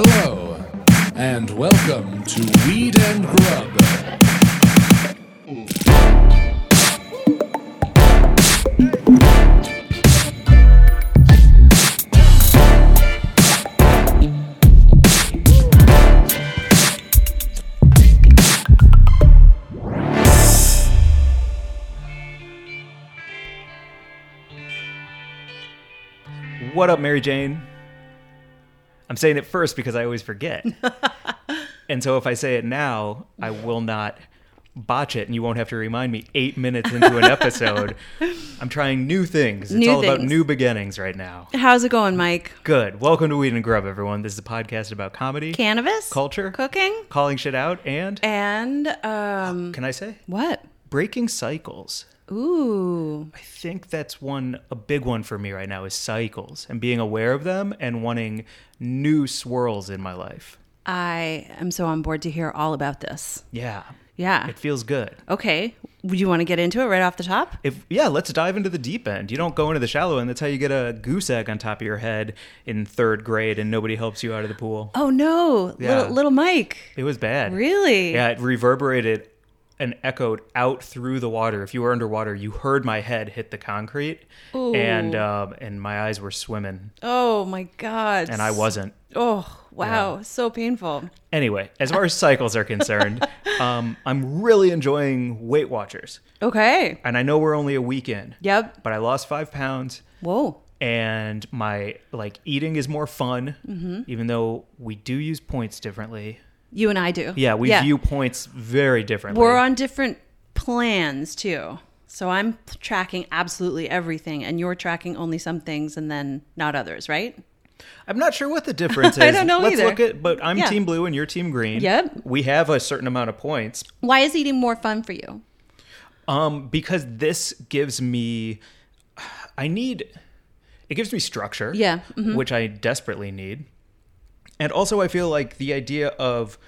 Hello, and welcome to Weed and Grub. What up, Mary Jane? I'm saying it first because I always forget. and so if I say it now, I will not botch it and you won't have to remind me eight minutes into an episode. I'm trying new things. It's New all about new beginnings right now. How's it going, Mike? Good. Welcome to Weed and Grub, everyone. This is a podcast about comedy, Cannabis? culture, Cooking? calling shit out, and And, um, can I say what? breaking cycles. Ooh. I think that's one a big one for me right now is cycles and being aware of them and wanting new swirls in my life. I am so on board to hear all about this. Yeah. Yeah. It feels good. Okay. Would you want to get into it right off the top? If yeah, let's dive into the deep end. You don't go into the shallow end. That's how you get a goose egg on top of your head in third grade and nobody helps you out of the pool. Oh, no. Yeah. Little, little Mike. It was bad. Really? Yeah, it reverberated and echoed out through the water. If you were underwater, you heard my head hit the concrete, and um, and my eyes were swimming, Oh, my God. and I wasn't. Oh, wow. So painful. Anyway, as far as cycles are concerned, um, I'm really enjoying Weight Watchers, Okay. and I know we're only a week in, Yep. but I lost five pounds. Whoa. and my like eating is more fun Mm-hmm. even though we do use points differently You and I do. yeah we view points very differently We're on different plans too. So I'm tracking absolutely everything, and you're tracking only some things and then not others, right? i'm not sure what the difference is I don't know let's either. look at but i'm Yeah. team blue and you're team green Yep. we have a certain amount of points Why is eating more fun for you? um because this gives me i need it gives me structure Yeah, mhm. which i desperately need and also i feel like the idea of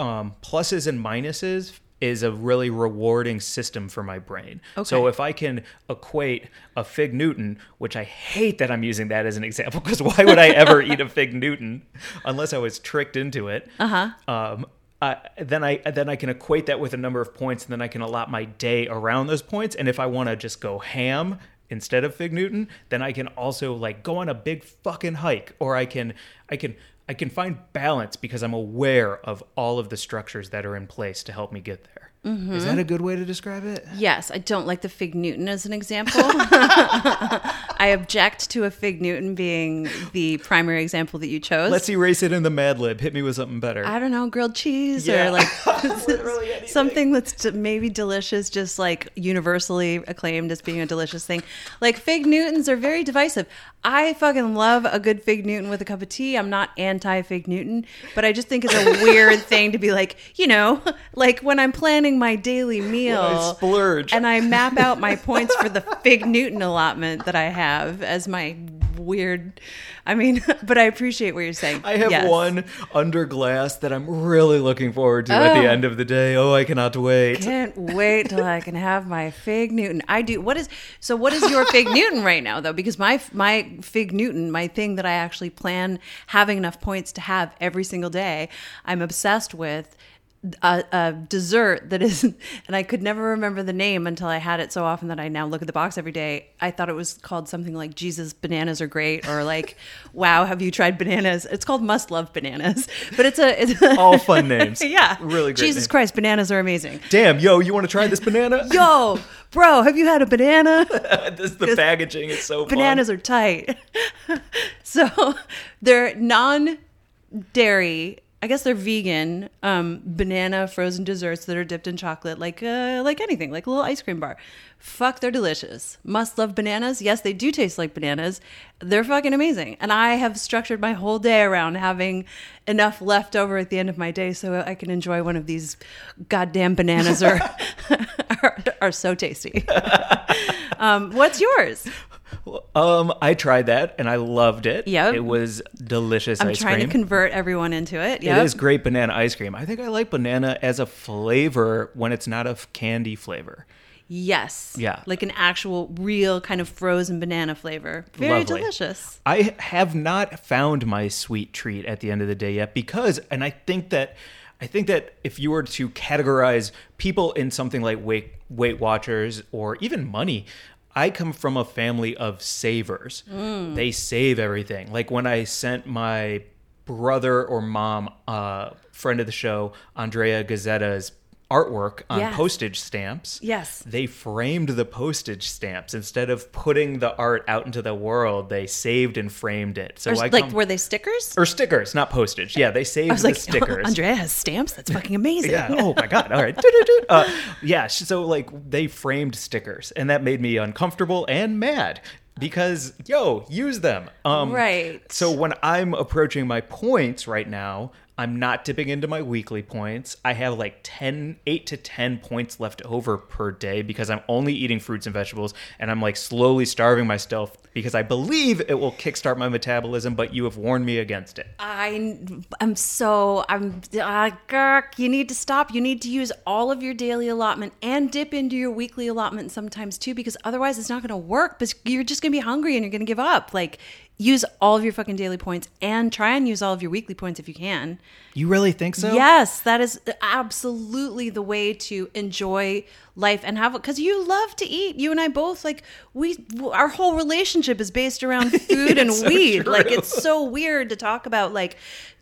um, pluses and minuses is a really rewarding system for my brain Okay. so if i can equate a fig newton which i hate that i'm using that as an example because why would i ever eat a fig newton unless i was tricked into it uh-huh um, uh, then I then I can equate that with a number of points, and then I can allot my day around those points. And if I want to just go ham instead of Fig Newton, then I can also like go on a big fucking hike, or I can I can I can find balance because I'm aware of all of the structures that are in place to help me get there. Is Mm-hmm. that a good way to describe it? Yes, I don't like the fig Newton as an example. I object to a fig Newton being the primary example that you chose. Let's erase it in the Mad Lib. Hit me with something better. I don't know, grilled cheese Yeah. or like something that's maybe delicious, just like universally acclaimed as being a delicious thing. Like fig Newtons are very divisive. I fucking love a good fig Newton with a cup of tea. I'm not anti fig Newton, but I just think it's a weird thing to be like, you know, like when I'm planning my daily meal I splurge. and I map out my points for the fig Newton allotment that I have as my weird. I mean, but I appreciate what you're saying. I have Yes. one under glass that I'm really looking forward to at the Oh. end of the day. Oh, I cannot wait. I can't wait till I can have my fig Newton. I do. What is so? What is your fig Newton right now, though? Because my my fig Newton, my thing that I actually plan having enough points to have every single day, I'm obsessed with. A, a dessert that is, and I could never remember the name until I had it so often that I now look at the box every day. I thought it was called something like Jesus bananas are great, or like, Wow, have you tried bananas? It's called Must Love Bananas, but it's a it's All fun names. yeah, Really great Jesus name. Christ, bananas are amazing. Damn, yo, you want to try this banana? Yo, bro, have you had a banana? this, the packaging is so Bananas fun. are tight. so they're non dairy. I guess they're vegan um, banana frozen desserts that are dipped in chocolate, like uh, like anything, like a little ice cream bar. Fuck, they're delicious. Must love bananas. Yes, they do taste like bananas. They're fucking amazing. And I have structured my whole day around having enough left over at the end of my day so I can enjoy one of these goddamn bananas are are, are so tasty. um, what's yours? Um, I tried that and I loved it. Yep. It was delicious I'm trying cream. to convert everyone into it. It Yep. is great banana ice cream. I think I like banana as a flavor when it's not a candy flavor. Yes. Yeah. Like an actual, real kind of frozen banana flavor. Very Lovely. delicious. I have not found my sweet treat at the end of the day yet because, and I think that, I think that if you were to categorize people in something like Weight Weight Watchers or even money, I come from a family of savers. They save everything. Like when I sent my brother or mom, uh, friend of the show, Andrea Gazzeta's artwork on Yes. postage stamps Yes. they framed the postage stamps instead of putting the art out into the world they saved and framed it so Or, like, come- were they stickers? or stickers not postage yeah they saved I was the like, stickers Andrea has stamps? That's fucking amazing. yeah oh my god all right uh, yeah so like they framed stickers and that made me uncomfortable and mad because yo use them um Right. so when i'm approaching my points right now i'm not dipping into my weekly points i have like 10 8 to 10 points left over per day because i'm only eating fruits and vegetables and i'm like slowly starving myself because i believe it will kickstart my metabolism but you have warned me against it I I'm so I'm uh, gurk, you need to stop. You need to use all of your daily allotment and dip into your weekly allotment sometimes too because otherwise it's not going to work. But you're just going to be hungry and you're going to give up. Like use all of your fucking daily points and try and use all of your weekly points if you can. you really think so Yes, that is absolutely the way to enjoy life and have because you love to eat. You and I both like we our whole relationship is based around food and so weed. Like it's so weird to talk about like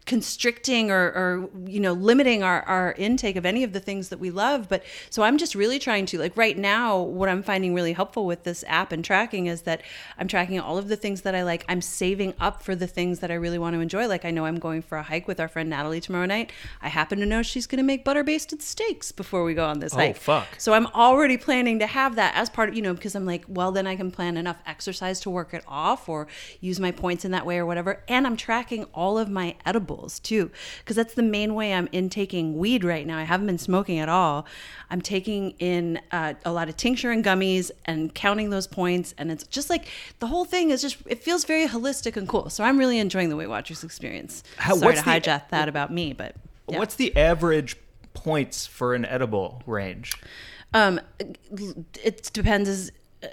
constricting or, or you know limiting our, our intake of any of the things that we love. But so i'm just really trying to like right now what i'm finding really helpful with this app and tracking is that i'm tracking all of the things that i like. I'm saving up for the things that i really want to enjoy. Like i know i'm going for a hike with our friend natalie tomorrow night. I happen to know she's going to make butter basted steaks before we go on this oh, hike. fuck. so I'm already planning to have that as part of, you know, because I'm like, well, then I can plan enough exercise to work it off or use my points in that way or whatever. And I'm tracking all of my edibles too, because that's the main way I'm intaking weed right now. I haven't been smoking at all. I'm taking in uh, a lot of tincture and gummies and counting those points. And it's just like the whole thing is just, it feels very holistic and cool. So I'm really enjoying the Weight Watchers experience. How- Sorry to the- hijack that about me, but. yeah. what's the average points for an edible range Um, it depends as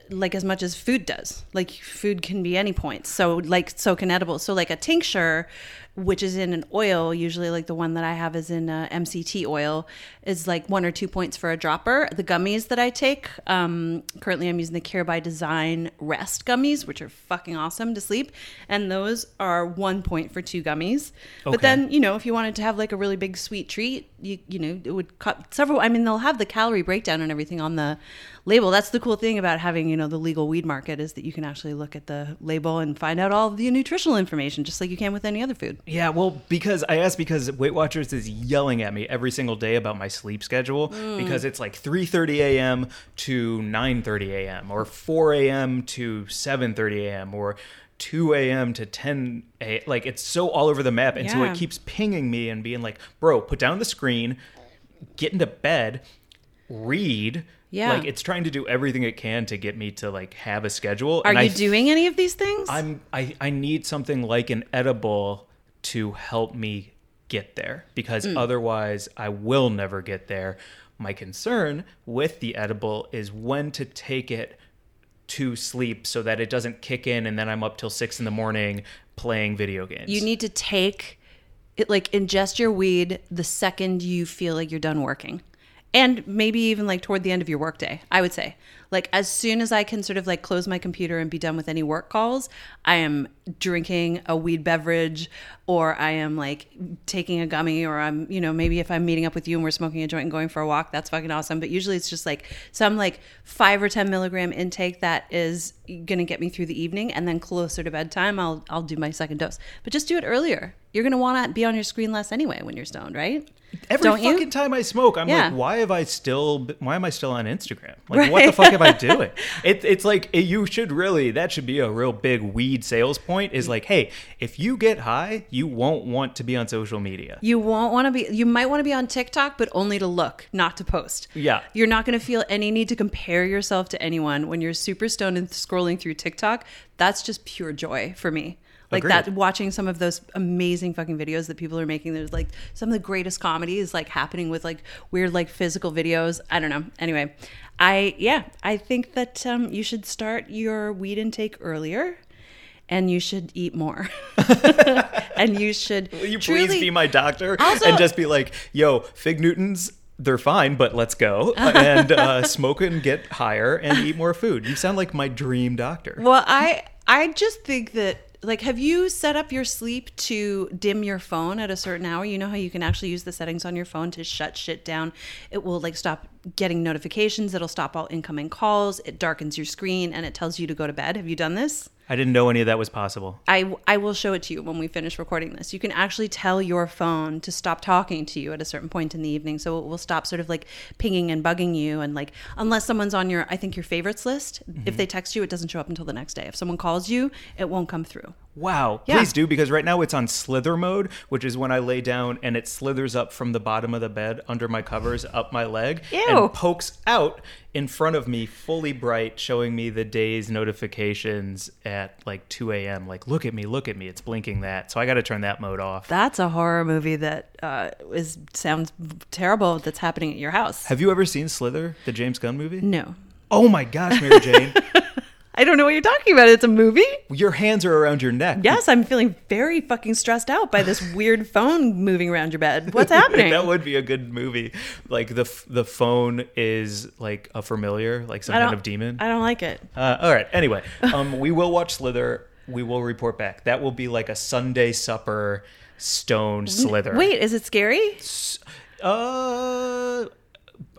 like as much as food does. Like food can be any points. So like so can edibles. So like a tincture, which is in an oil, usually like the one that I have is in uh, MCT oil, is like one or two points for a dropper. The gummies that I take, um, currently I'm using the Care by Design Rest gummies, which are fucking awesome to sleep, and those are one point for two gummies. But then you know if you wanted to have like a really big sweet treat, you you know it would cut several. I mean they'll have the calorie breakdown and everything on the label. That's the cool thing about having you know the legal weed market is that you can actually look at the label and find out all the nutritional information just like you can with any other food. Yeah, well, because I asked because Weight Watchers is yelling at me every single day about my sleep schedule mm. because it's like 3:30 a.m. to 9:30 a.m. or 4 a.m. to 7:30 a.m. or 2 a.m. to 10 a. Like it's so all over the map, and so it keeps pinging me and being like, "Bro, put down the screen, get into bed, read." Yeah. like it's trying to do everything it can to get me to like have a schedule. Are and you I doing any of these things? I'm I, I need something like an edible to help me get there because Mm. otherwise I will never get there. My concern with the edible is when to take it to sleep so that it doesn't kick in and then I'm up till six in the morning playing video games. you need to take it like ingest your weed the second you feel like you're done working and maybe even like toward the end of your workday i would say like as soon as i can sort of like close my computer and be done with any work calls i am drinking a weed beverage or i am like taking a gummy or i'm you know maybe if i'm meeting up with you and we're smoking a joint and going for a walk that's fucking awesome. But usually it's just like some like five or ten milligram intake that is gonna get me through the evening. And then closer to bedtime i'll i'll do my second dose. But just do it earlier you're gonna want to be on your screen less anyway when you're stoned right Every Don't you? fucking time I smoke, I'm Yeah. like, why have I still? Why am I still on Instagram? Like, what the fuck am I doing? It, it's like it, you should really. That should be a real big weed sales point. Is like, hey, if you get high, you won't want to be on social media. You won't want to be, you might want to be on TikTok, but only to look, not to post. Yeah. You're not going to feel any need to compare yourself to anyone when you're super stoned and scrolling through TikTok. That's just pure joy for me. Like Agreed. that, watching some of those amazing fucking videos that people are making. There's like some of the greatest comedy is like happening with like weird like physical videos. I don't know. Anyway, I yeah, I think that um, you should start your weed intake earlier, and you should eat more, and you should. Will you truly, please be my doctor Also- and just be like, yo, fig Newtons, they're fine, but let's go and uh, smoke and get higher and eat more food. You sound like my dream doctor. Well, I I just think that like have you set up your sleep to dim your phone at a certain hour? You know how you can actually use the settings on your phone to shut shit down. It will like stop getting notifications, it'll stop all incoming calls, it darkens your screen and it tells you to go to bed. Have you done this? I didn't know any of that was possible. I, I will show it to you when we finish recording this. You can actually tell your phone to stop talking to you at a certain point in the evening. So it will stop sort of like pinging and bugging you. And like, unless someone's on your, I think your favorites list, if mm-hmm. they text you, it doesn't show up until the next day. If someone calls you, it won't come through. Wow. Yeah. Please do because right now it's on slither mode, which is when I lay down and it slithers up from the bottom of the bed under my covers up my leg Ew. and pokes out in front of me fully bright showing me the day's notifications at like 2 a.m. Like look at me, look at me. It's blinking that. So I got to turn that mode off. That's a horror movie that uh, is sounds terrible that's happening at your house. Have you ever seen Slither, the James Gunn movie? no. Oh my gosh, Mary Jane. I don't know what you're talking about. It's a movie? your hands are around your neck. Yes, I'm feeling very fucking stressed out by this weird phone moving around your bed. What's happening? that would be a good movie. Like the the phone is like a familiar, like some kind of demon. I don't like it. Uh, all right. Anyway, um, we will watch Slither. We will report back. That will be like a Sunday supper stone Slither. Wait, is it scary? Uh,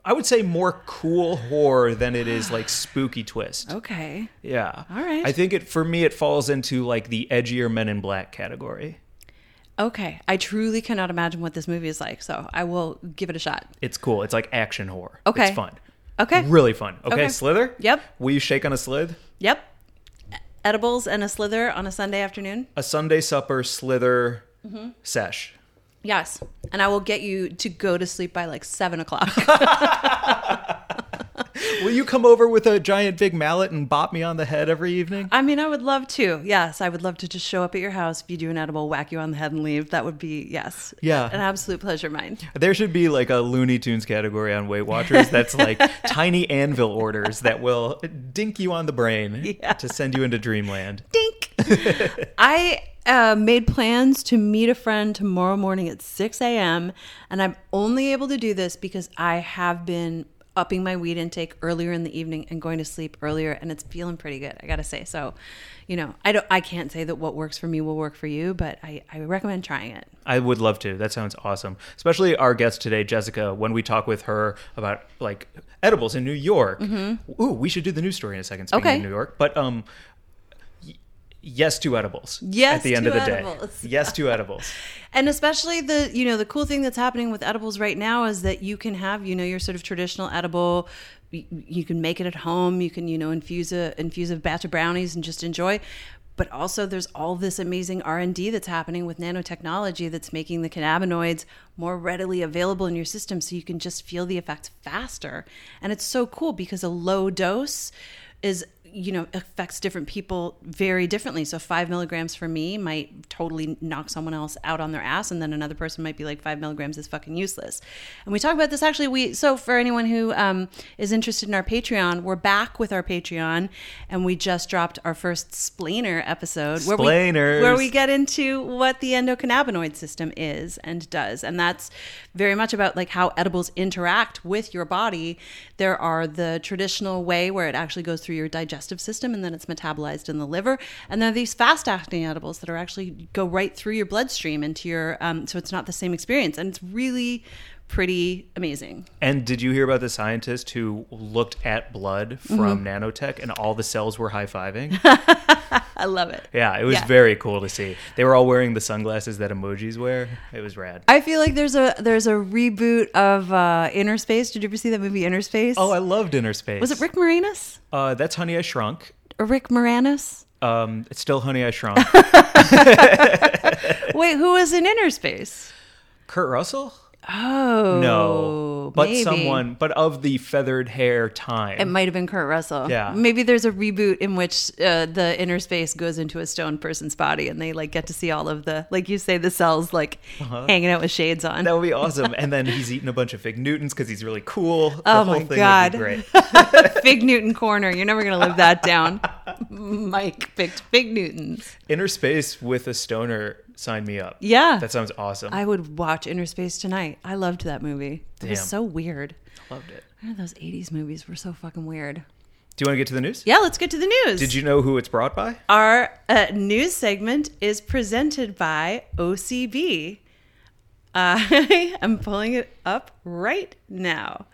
I would say more cool horror than it is like spooky twist. Okay. Yeah. All right. I think it for me it falls into like the edgier Men in Black category. Okay. I truly cannot imagine what this movie is like, so I will give it a shot. It's cool. It's like action horror. Okay. It's fun. Okay. Really fun. Okay, Okay. Slither? Yep. Will you shake on a slid? Yep. Edibles and a slither on a Sunday afternoon? A Sunday supper Slither Mm-hmm. sesh. Yes. And I will get you to go to sleep by like seven o'clock. Will you come over with a giant big mallet and bop me on the head every evening? I mean, I would love to. Yes, I would love to just show up at your house, if you do an edible, whack you on the head, and leave. That would be yes, Yeah. an absolute pleasure mine. There should be like a Looney Tunes category on Weight Watchers that's like tiny anvil orders that will dink you on the brain Yeah. to send you into dreamland. Dink. I uh, made plans to meet a friend tomorrow morning at 6 a.m. And I'm only able to do this because I have been upping my weed intake earlier in the evening and going to sleep earlier, and it's feeling pretty good. I gotta say. So, you know, I don't, I can't say that what works for me will work for you, but I, I recommend trying it. I would love to. That sounds awesome. Especially our guest today, Jessica, when we talk with her about like edibles in New York. Ooh, we should do the news story in a second speaking Mm-hmm. Okay. of New York. But um yes to edibles. Yes at the end to of the edibles. day. Yes to edibles. And especially the you know the cool thing that's happening with edibles right now is that you can have you know your sort of traditional edible. You, can make it at home. You can you know infuse a infuse a batch of brownies and just enjoy. But also there's all this amazing R and D that's happening with nanotechnology that's making the cannabinoids more readily available in your system, so you can just feel the effects faster. And it's so cool because a low dose is you know affects different people very differently. So five milligrams for me might totally knock someone else out on their ass and then another person might be like five milligrams is fucking useless. And we talk about this actually we so for anyone who um, is interested in our patreon we're back with our patreon and we just dropped our first splainer episode where we, where we get into what the endocannabinoid system is and does. And that's very much about like how edibles interact with your body. There are the traditional way where it actually goes through your digestive system and then it's metabolized in the liver. And then these fast acting edibles that are actually go right through your bloodstream into your um, so it's not the same experience. And it's really pretty amazing And did you hear about the scientist who looked at blood from Mm-hmm. nanotech and all the cells were high fiving? i love it yeah, it was Yeah. very cool to see. They were all wearing the sunglasses that emojis wear. It was rad. I feel like there's a there's a reboot of uh, Innerspace. Did you ever see that movie Innerspace? Oh, I loved Innerspace. was it Rick Moranis Uh, that's Honey I Shrunk. or Rick Moranis? Um, it's still Honey I Shrunk. Wait, who was in Innerspace? Kurt Russell? Oh No, but maybe. someone, but of the feathered hair time. It might have been Kurt Russell. Yeah. Maybe there's a reboot in which uh, the inner space goes into a stone person's body, and they like get to see all of the, like you say, the cells like hanging out with shades on. Uh-huh. that would be awesome. and then he's eating a bunch of fig Newtons because he's really cool. The Oh whole my thing would God. be great. Fig Newton corner. You're never gonna live that down. Mike picked Fig Newtons. Innerspace with a stoner. Sign me up. Yeah. that sounds awesome. I would watch Innerspace tonight. I loved that movie. It was so weird. I loved it. I know those '80s movies were so fucking weird. Do you want to get to the news? Yeah, let's get to the news. Did you know who it's brought by? Our uh, news segment is presented by OCB. I am pulling it up right now.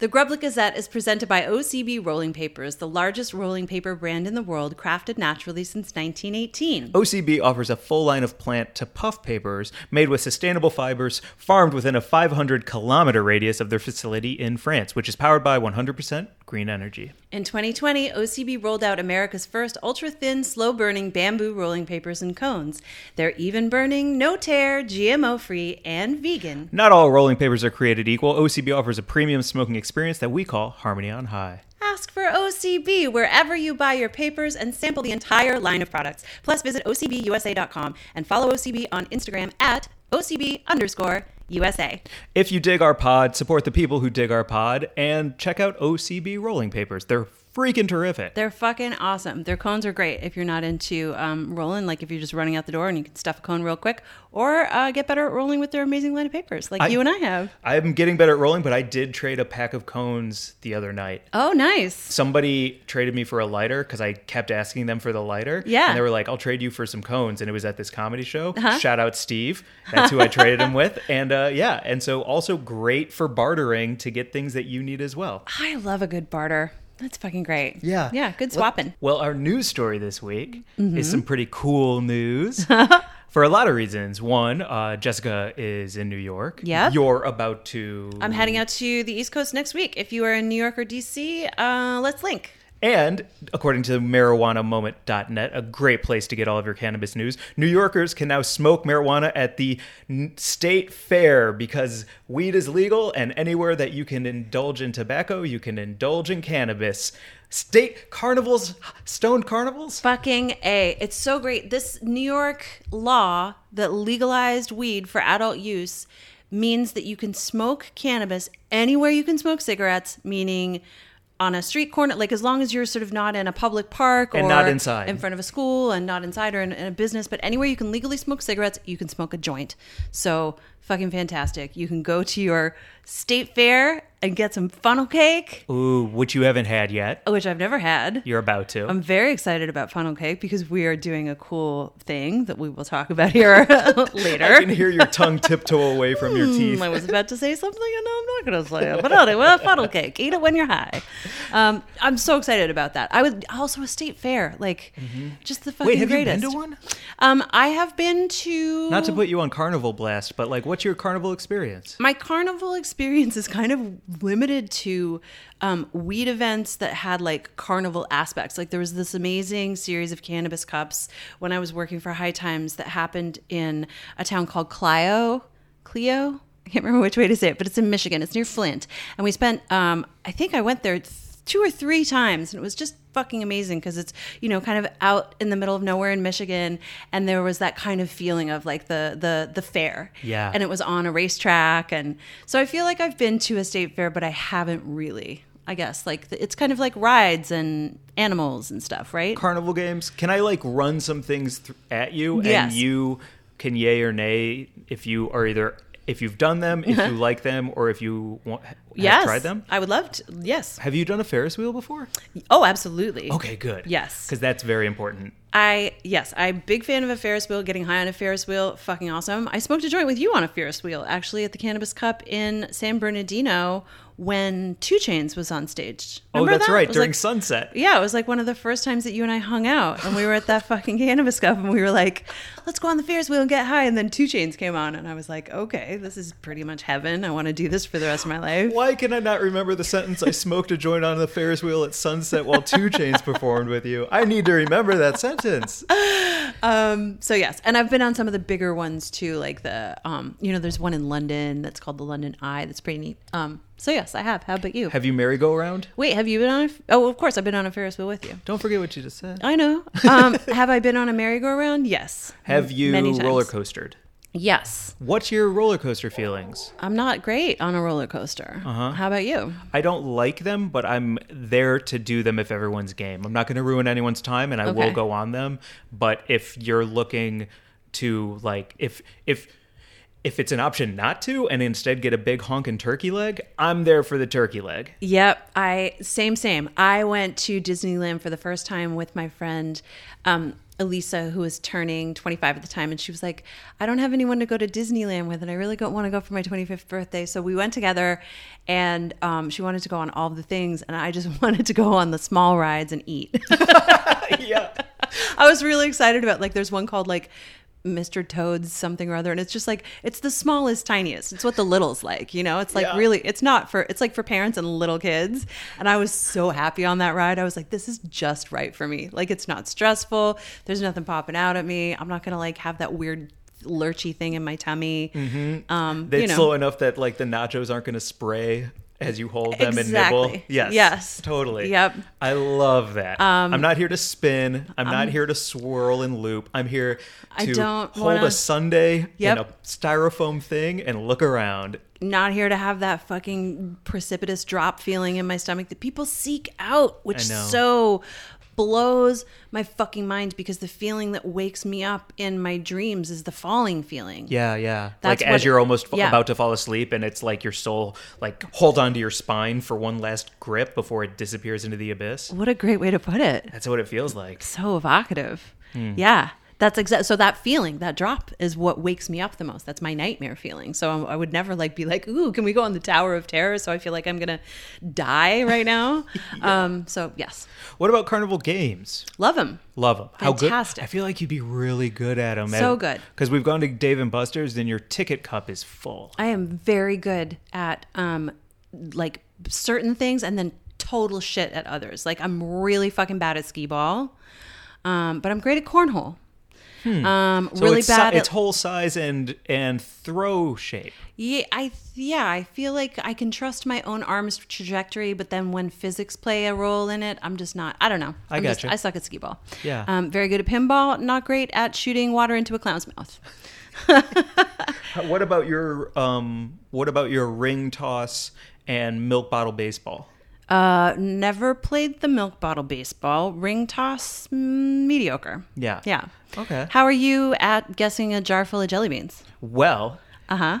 The Grublet Gazette is presented by OCB Rolling Papers, the largest rolling paper brand in the world, crafted naturally since 1918. OCB offers a full line of plant to puff papers made with sustainable fibers farmed within a 500 kilometer radius of their facility in France, which is powered by 100% green energy. In 2020, OCB rolled out America's first ultra thin, slow burning bamboo rolling papers and cones. They're even burning, no tear, GMO free, and vegan. Not all rolling papers are created equal. OCB offers a premium smoking experience that we call Harmony on High. Ask for OCB wherever you buy your papers and sample the entire line of products. Plus, visit OCBUSA.com and follow OCB on Instagram at OCB underscore USA. If you dig our pod, support the people who dig our pod and check out OCB rolling papers. They're freaking terrific. They're fucking awesome. Their cones are great if you're not into um, rolling, like if you're just running out the door and you can stuff a cone real quick, or uh, get better at rolling with their amazing line of papers, like I- you and I have. I'm getting better at rolling, but I did trade a pack of cones the other night. Oh, nice. Somebody traded me for a lighter because I kept asking them for the lighter. Yeah. And they were like, I'll trade you for some cones. And it was at this comedy show. Uh-huh. Shout out Steve. That's who I traded him with. And uh, yeah. And so also great for bartering to get things that you need as well. I love a good barter. That's fucking great. Yeah. Yeah, good swapping. Well, our news story this week Mm-hmm. is some pretty cool news. For a lot of reasons. One, uh, Jessica is in New York. Yeah. You're about to. I'm heading out to the East Coast next week. If you are in New York or DC, uh, let's link. And according to marijuanamoment.net, a great place to get all of your cannabis news, New Yorkers can now smoke marijuana at the state fair because weed is legal, and anywhere that you can indulge in tobacco, you can indulge in cannabis. State carnivals, stoned carnivals? Fucking A. It's so great. This New York law that legalized weed for adult use means that you can smoke cannabis anywhere you can smoke cigarettes, meaning on a street corner, like as long as you're sort of not in a public park And or not inside. in front of a school and not inside or in, in a business, but anywhere you can legally smoke cigarettes, you can smoke a joint. So fucking fantastic. You can go to your state fair and get some funnel cake, Ooh, which you haven't had yet. which I've never had. You're about to. I'm very excited about funnel cake because we are doing a cool thing that we will talk about here later. I can hear your tongue tiptoe away from your teeth. Hmm, I was about to say something, and now I'm not going to say it. But anyway, well, funnel cake. Eat it when you're high. Um, I'm so excited about that. I would also a state fair, like just the fucking Mm-hmm. Wait, have greatest. you been to one? Um, I have been to. Not to put you on carnival blast, but like, what's your carnival experience? my carnival experience is kind of limited to um, weed events that had like carnival aspects. Like there was this amazing series of cannabis cups when I was working for High Times that happened in a town called Clio. Clio? I can't remember which way to say it, but it's in Michigan. It's near Flint. And we spent, um, I think I went there th- two or three times, and it was just fucking amazing because it's you know kind of out in the middle of nowhere in Michigan, and there was that kind of feeling of like the the the fair. Yeah. And it was on a racetrack, and so I feel like I've been to a state fair, but I haven't really. I guess like it's kind of like rides and animals and stuff, right? carnival games can i like run some things th- at you Yes. and you can yay or nay if you are either if you've done them if you like them or if you want have yes, tried them I would love to. Yes. have you done a ferris wheel before Oh, absolutely. okay good Yes. because that's very important I yes, I'm a big fan of a Ferris wheel. Getting high on a Ferris wheel, fucking awesome. I smoked a joint with you on a Ferris wheel, actually at the Cannabis Cup in San Bernardino when 2 Chainz was on stage. oh Remember that's that? Right during like- sunset Yeah, it was like one of the first times that you and I hung out, and we were at that fucking Cannabis Cup, and we were like, "Let's go on the Ferris wheel and get high." And then 2 Chainz came on, and I was like, "Okay, this is pretty much heaven. I want to do this for the rest of my life." why can I not remember the sentence? I smoked a joint on the Ferris wheel at sunset while 2 Chainz performed with you. I need to remember that sentence. Um, so yes, and I've been on some of the bigger ones too, like the um, you know, there's one in London that's called the London Eye. That's pretty neat. Um, so yes, I have. How about you? Have you merry-go-round? Wait, have you been on? A, oh, of course, I've been on a Ferris wheel with you. Don't forget what you just said. I know. Um, have I been on a merry-go-round? Yes. Have you Many times. roller coastered? Yes. What's your roller coaster feelings? I'm not great on a roller coaster. Uh-huh. How about you? I don't like them, but I'm there to do them if everyone's game. I'm not going to ruin anyone's time, and I will go on them. But if you're looking to like, if if if it's an option not to, and instead get a big honking turkey leg, I'm there for the turkey leg. Yep, I same same. I went to Disneyland for the first time with my friend um, Elisa, who was turning 25 at the time, and she was like, "I don't have anyone to go to Disneyland with, and I really don't want to go for my 25th birthday." So we went together, and um, she wanted to go on all the things, and I just wanted to go on the small rides and eat. yeah. I was really excited about like there's one called like Mr. Toad's something or other and it's just like it's the smallest tiniest. It's what the littles like, you know? It's like Yeah. really it's not for it's like for parents and little kids. And I was so happy on that ride. I was like this is just right for me. Like it's not stressful. There's nothing popping out at me. I'm not going to like have that weird lurchy thing in my tummy. Mm-hmm. Um, It's you know. slow enough that like the nachos aren't going to spray as you hold them and nibble. Exactly. Yes. Yes. Totally. Yep. Um, I love that. I'm not here to spin. I'm not here to swirl and loop. I'm here I to don't hold wanna- a Sunday Yep. in a styrofoam thing and look around. not here to have that fucking precipitous drop feeling in my stomach that people seek out, which so blows my fucking mind because the feeling that wakes me up in my dreams is the falling feeling. Yeah, yeah. That's like as you're almost yeah. about to fall asleep and it's like your soul like hold onto your spine for one last grip before it disappears into the abyss. What a great way to put it. That's what it feels like. So evocative. Hmm. Yeah. That's exact. So that feeling, that drop, is what wakes me up the most. That's my nightmare feeling. So I would never like be like, "Ooh, can we go on the Tower of Terror?" So I feel like I'm gonna die right now. Um. So yes, What about carnival games? love them. Love them. How good? I feel like you'd be really good at them. So good. Because we've gone to Dave and Buster's, and your ticket cup is full. I am very good at um like certain things and then total shit at others. Like I'm really fucking bad at skee ball. Um, but I'm great at cornhole. Um, Hmm. So really it's, si- bad it's whole size and and throw shape. yeah, I yeah, I feel like I can trust my own arm's trajectory, but then when physics play a role in it, I'm just not. I don't know. I I'm just- gotcha. I suck at skee ball. Yeah. Um, very good at pinball. Not great at shooting water into a clown's mouth. What about your um? What about your ring toss and milk bottle baseball? Uh, never played the milk bottle baseball. Ring toss, mm, mediocre. Yeah. Yeah. Okay. How are you at guessing a jar full of jelly beans? Well, Uh huh.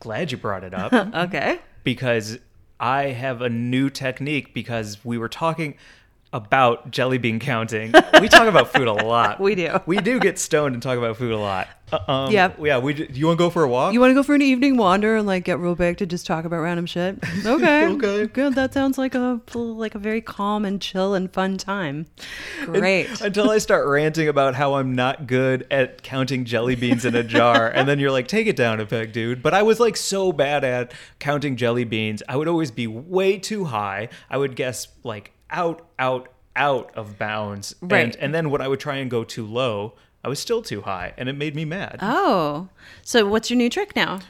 glad you brought it up Okay. because I have a new technique because we were talking about jelly bean counting. We talk about food a lot. We do. We do get stoned and talk about food a lot. Uh, Um, Yep. Yeah. We. d- You want to go for a walk? You want to go for an evening wander and like get real big to just talk about random shit? Okay. Okay. Good. That sounds like a like a very calm and chill and fun time. Great. Until I start ranting about how I'm not good at counting jelly beans in a jar. and then you're like, take it down a peg, dude. But I was like so bad at counting jelly beans. I would always be way too high. I would guess like out, out, out of bounds. Right. And, and then when I would try and go too low, I was still too high. And it made me mad. oh. So what's your new trick now?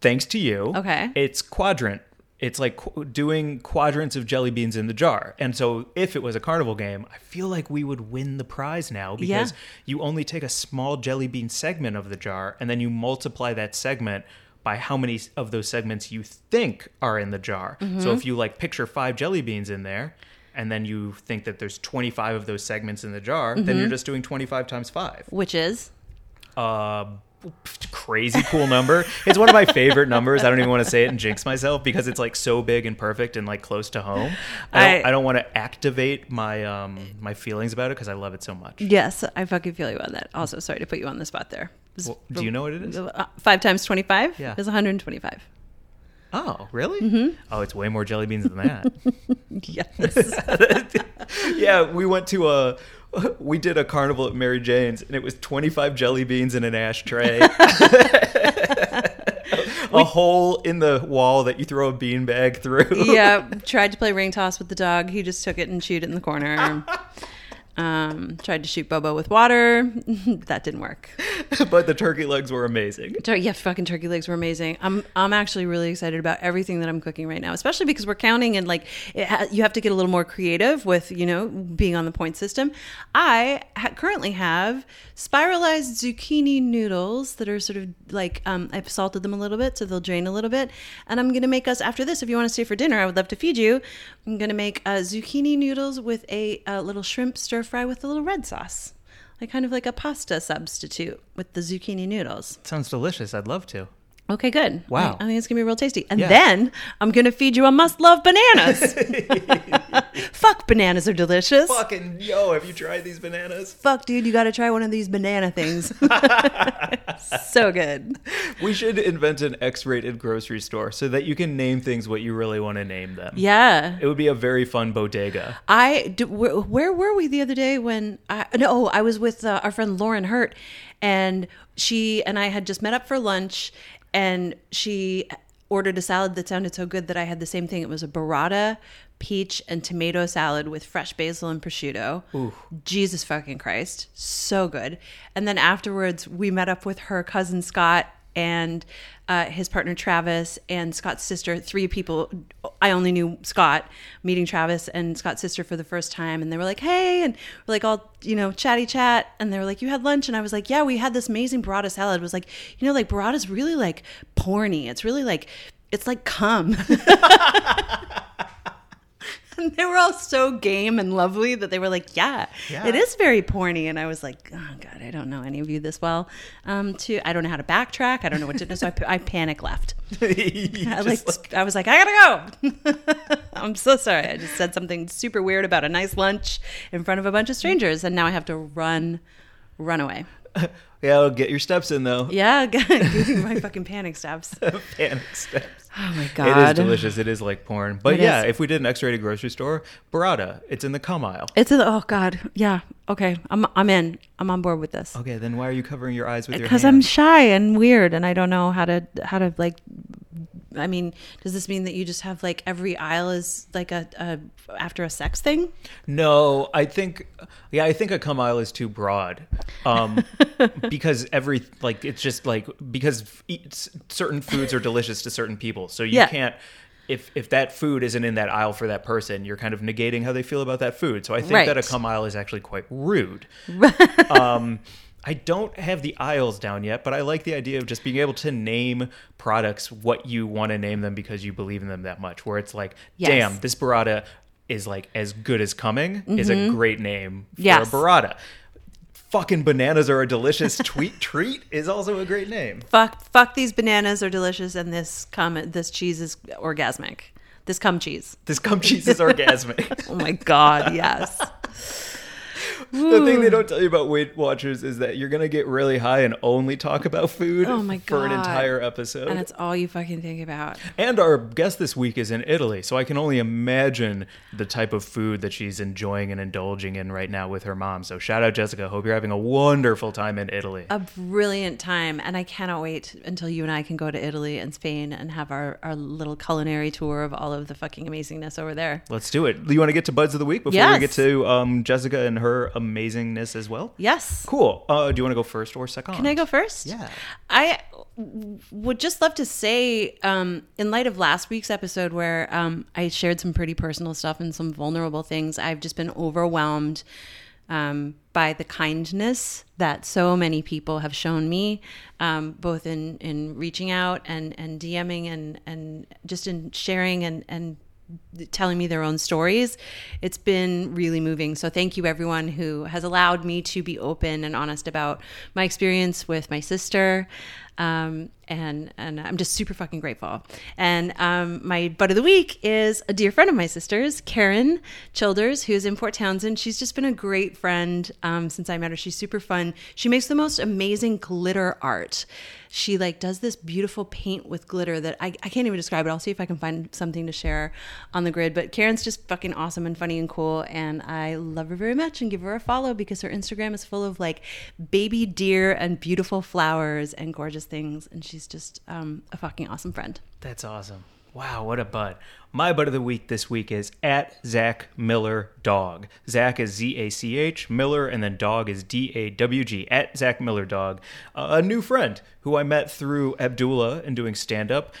Thanks to you. Okay. It's quadrant. It's like qu- doing quadrants of jelly beans in the jar. And so if it was a carnival game, I feel like we would win the prize now because Yeah. you only take a small jelly bean segment of the jar and then you multiply that segment by how many of those segments you think are in the jar. Mm-hmm. So if you like picture 5 jelly beans in there and then you think that there's 25 of those segments in the jar, then Mm-hmm. you're just doing 25 times 5 Which is uh crazy cool number it's one of my favorite numbers i don't even want to say it and jinx myself because it's like so big and perfect and like close to home i don't, I- I, don't want to activate my um my feelings about it because i love it so much yes. I fucking feel you on that. Also, sorry to put you on the spot there. Well, do you know what it is Uh, Five times twenty-five Yeah. is one hundred and twenty-five. Oh really Mm-hmm. oh it's way more jelly beans than that Yes. yeah we went to a we did a carnival at mary jane's and it was 25 jelly beans in an ashtray a hole in the wall that you throw a beanbag through. yeah, tried to play ring toss with the dog. He just took it and chewed it in the corner. Um, tried to shoot Bobo with water. that didn't work. but the turkey legs were amazing. Tur- Yeah, fucking turkey legs were amazing. I'm I'm actually really excited about everything that I'm cooking right now, especially because we're counting and like it ha- you have to get a little more creative with you know being on the point system. I ha- currently have spiralized zucchini noodles that are sort of like um, I've salted them a little bit so they'll drain a little bit, and I'm gonna make us after this. If you want to stay for dinner, I would love to feed you. I'm gonna make uh, zucchini noodles with a, uh little shrimp stir fry with a little red sauce. Like kind of like a pasta substitute with the zucchini noodles. Sounds delicious. I'd love to. Okay, good. Wow. I, I think it's gonna be real tasty. And Yeah. then I'm gonna feed you a must-love bananas. Fuck, bananas are delicious. Fucking yo, have you tried these bananas? Fuck, dude, you got to try one of these banana things. so good. We should invent an X-rated grocery store so that you can name things what you really want to name them. Yeah. It would be a very fun bodega. I d- where, where were we the other day when I no I was with uh, our friend Lauren Hurt and she and I had just met up for lunch and she ordered a salad that sounded so good that I had the same thing. It was a burrata peach and tomato salad with fresh basil and prosciutto. Jesus fucking Christ. So good. And then afterwards we met up with her cousin Scott and uh, his partner Travis and Scott's sister. Three people. I only knew Scott meeting Travis and Scott's sister for the first time, and they were like, "Hey," and we're like all you know chatty chat, and they were like, "You had lunch?" And I was like, "Yeah, we had this amazing burrata salad." It was like, you know, like burrata's really like porny. It's really like it's like cum. And they were all so game and lovely that they were like, "Yeah, Yeah. it is very porny." And I was like, "Oh God, I don't know any of you this well. Um, to I don't know how to backtrack. I don't know what to do." So I, I panic left. I like, I was like, I gotta go. I'm so sorry. I just said something super weird about a nice lunch in front of a bunch of strangers, and now I have to run, run away. Yeah, get your steps in though. Yeah, my fucking panic steps. Panic steps. Oh my god, It is delicious. It is like porn. But It yeah, is. if we did an X-rated grocery store, burrata, it's in the cum aisle. It's a, oh god, yeah. Okay, I'm I'm in. I'm on board with this. Okay, then why are you covering your eyes with your because? I'm shy and weird and I don't know how to how to like I mean, does this mean that you just have like every aisle is like a, a after a sex thing? No, I think yeah, I think a cum aisle is too broad. Um because every like it's just like because certain foods are delicious to certain people. So you Yeah. can't if if that food isn't in that aisle for that person, you're kind of negating how they feel about that food. So I think that a Right. cum aisle is actually quite rude. um I don't have the aisles down yet, but I like the idea of just being able to name products what you want to name them because you believe in them that much. Where it's like, Yes. damn, this burrata is like as good as coming is a great name for Mm-hmm. Yes. a burrata. Fucking bananas are a delicious tweet treat is also a great name. Fuck fuck these bananas are delicious and this cum this cheese is orgasmic. This cum cheese. This cum cheese is orgasmic. Oh my god, yes. the thing they don't tell you about Weight Watchers is that you're gonna get really high and only talk about food Oh my for an entire episode. And it's all you fucking think about. And our guest this week is in Italy, so I can only imagine the type of food that she's enjoying and indulging in right now with her mom. So shout out Jessica. Hope you're having a wonderful time in Italy. a brilliant time and i cannot wait until you and i can go to italy and spain and have our, our little culinary tour of all of the fucking amazingness over there Let's do it. You want to get to Buds of the Week before we get to um, Jessica and her amazingness as well? yes Cool. Uh, do you want to go first or second? can i go first Yeah. i would just love to say um, in light of last week's episode where um, i shared some pretty personal stuff and some vulnerable things i've just been overwhelmed um, by the kindness that so many people have shown me, um, both in, in reaching out and, and DMing and, and just in sharing and, and telling me their own stories. It's been really moving. So thank you everyone who has allowed me to be open and honest about my experience with my sister. Um, and and I'm just super fucking grateful. And um, my butt of the week is a dear friend of my sister's, Karen Childers, who's in Port Townsend. She's just been a great friend um, since I met her. She's super fun. She makes the most amazing glitter art. She like does this beautiful paint with glitter that I, I can't even describe it. I'll see if I can find something to share on the grid. But Karen's just fucking awesome and funny and cool, and I love her very much. And give her a follow because her Instagram is full of like baby deer and beautiful flowers and gorgeous things, and she's just um, a fucking awesome friend. That's awesome. Wow, what a bud. My bud of the week this week is at Zach Miller Dog. Zach is Z A C H, Miller, and then dog is D A W G. At Zach Miller Dog. Uh, a new friend who I met through Abdullah and doing stand up.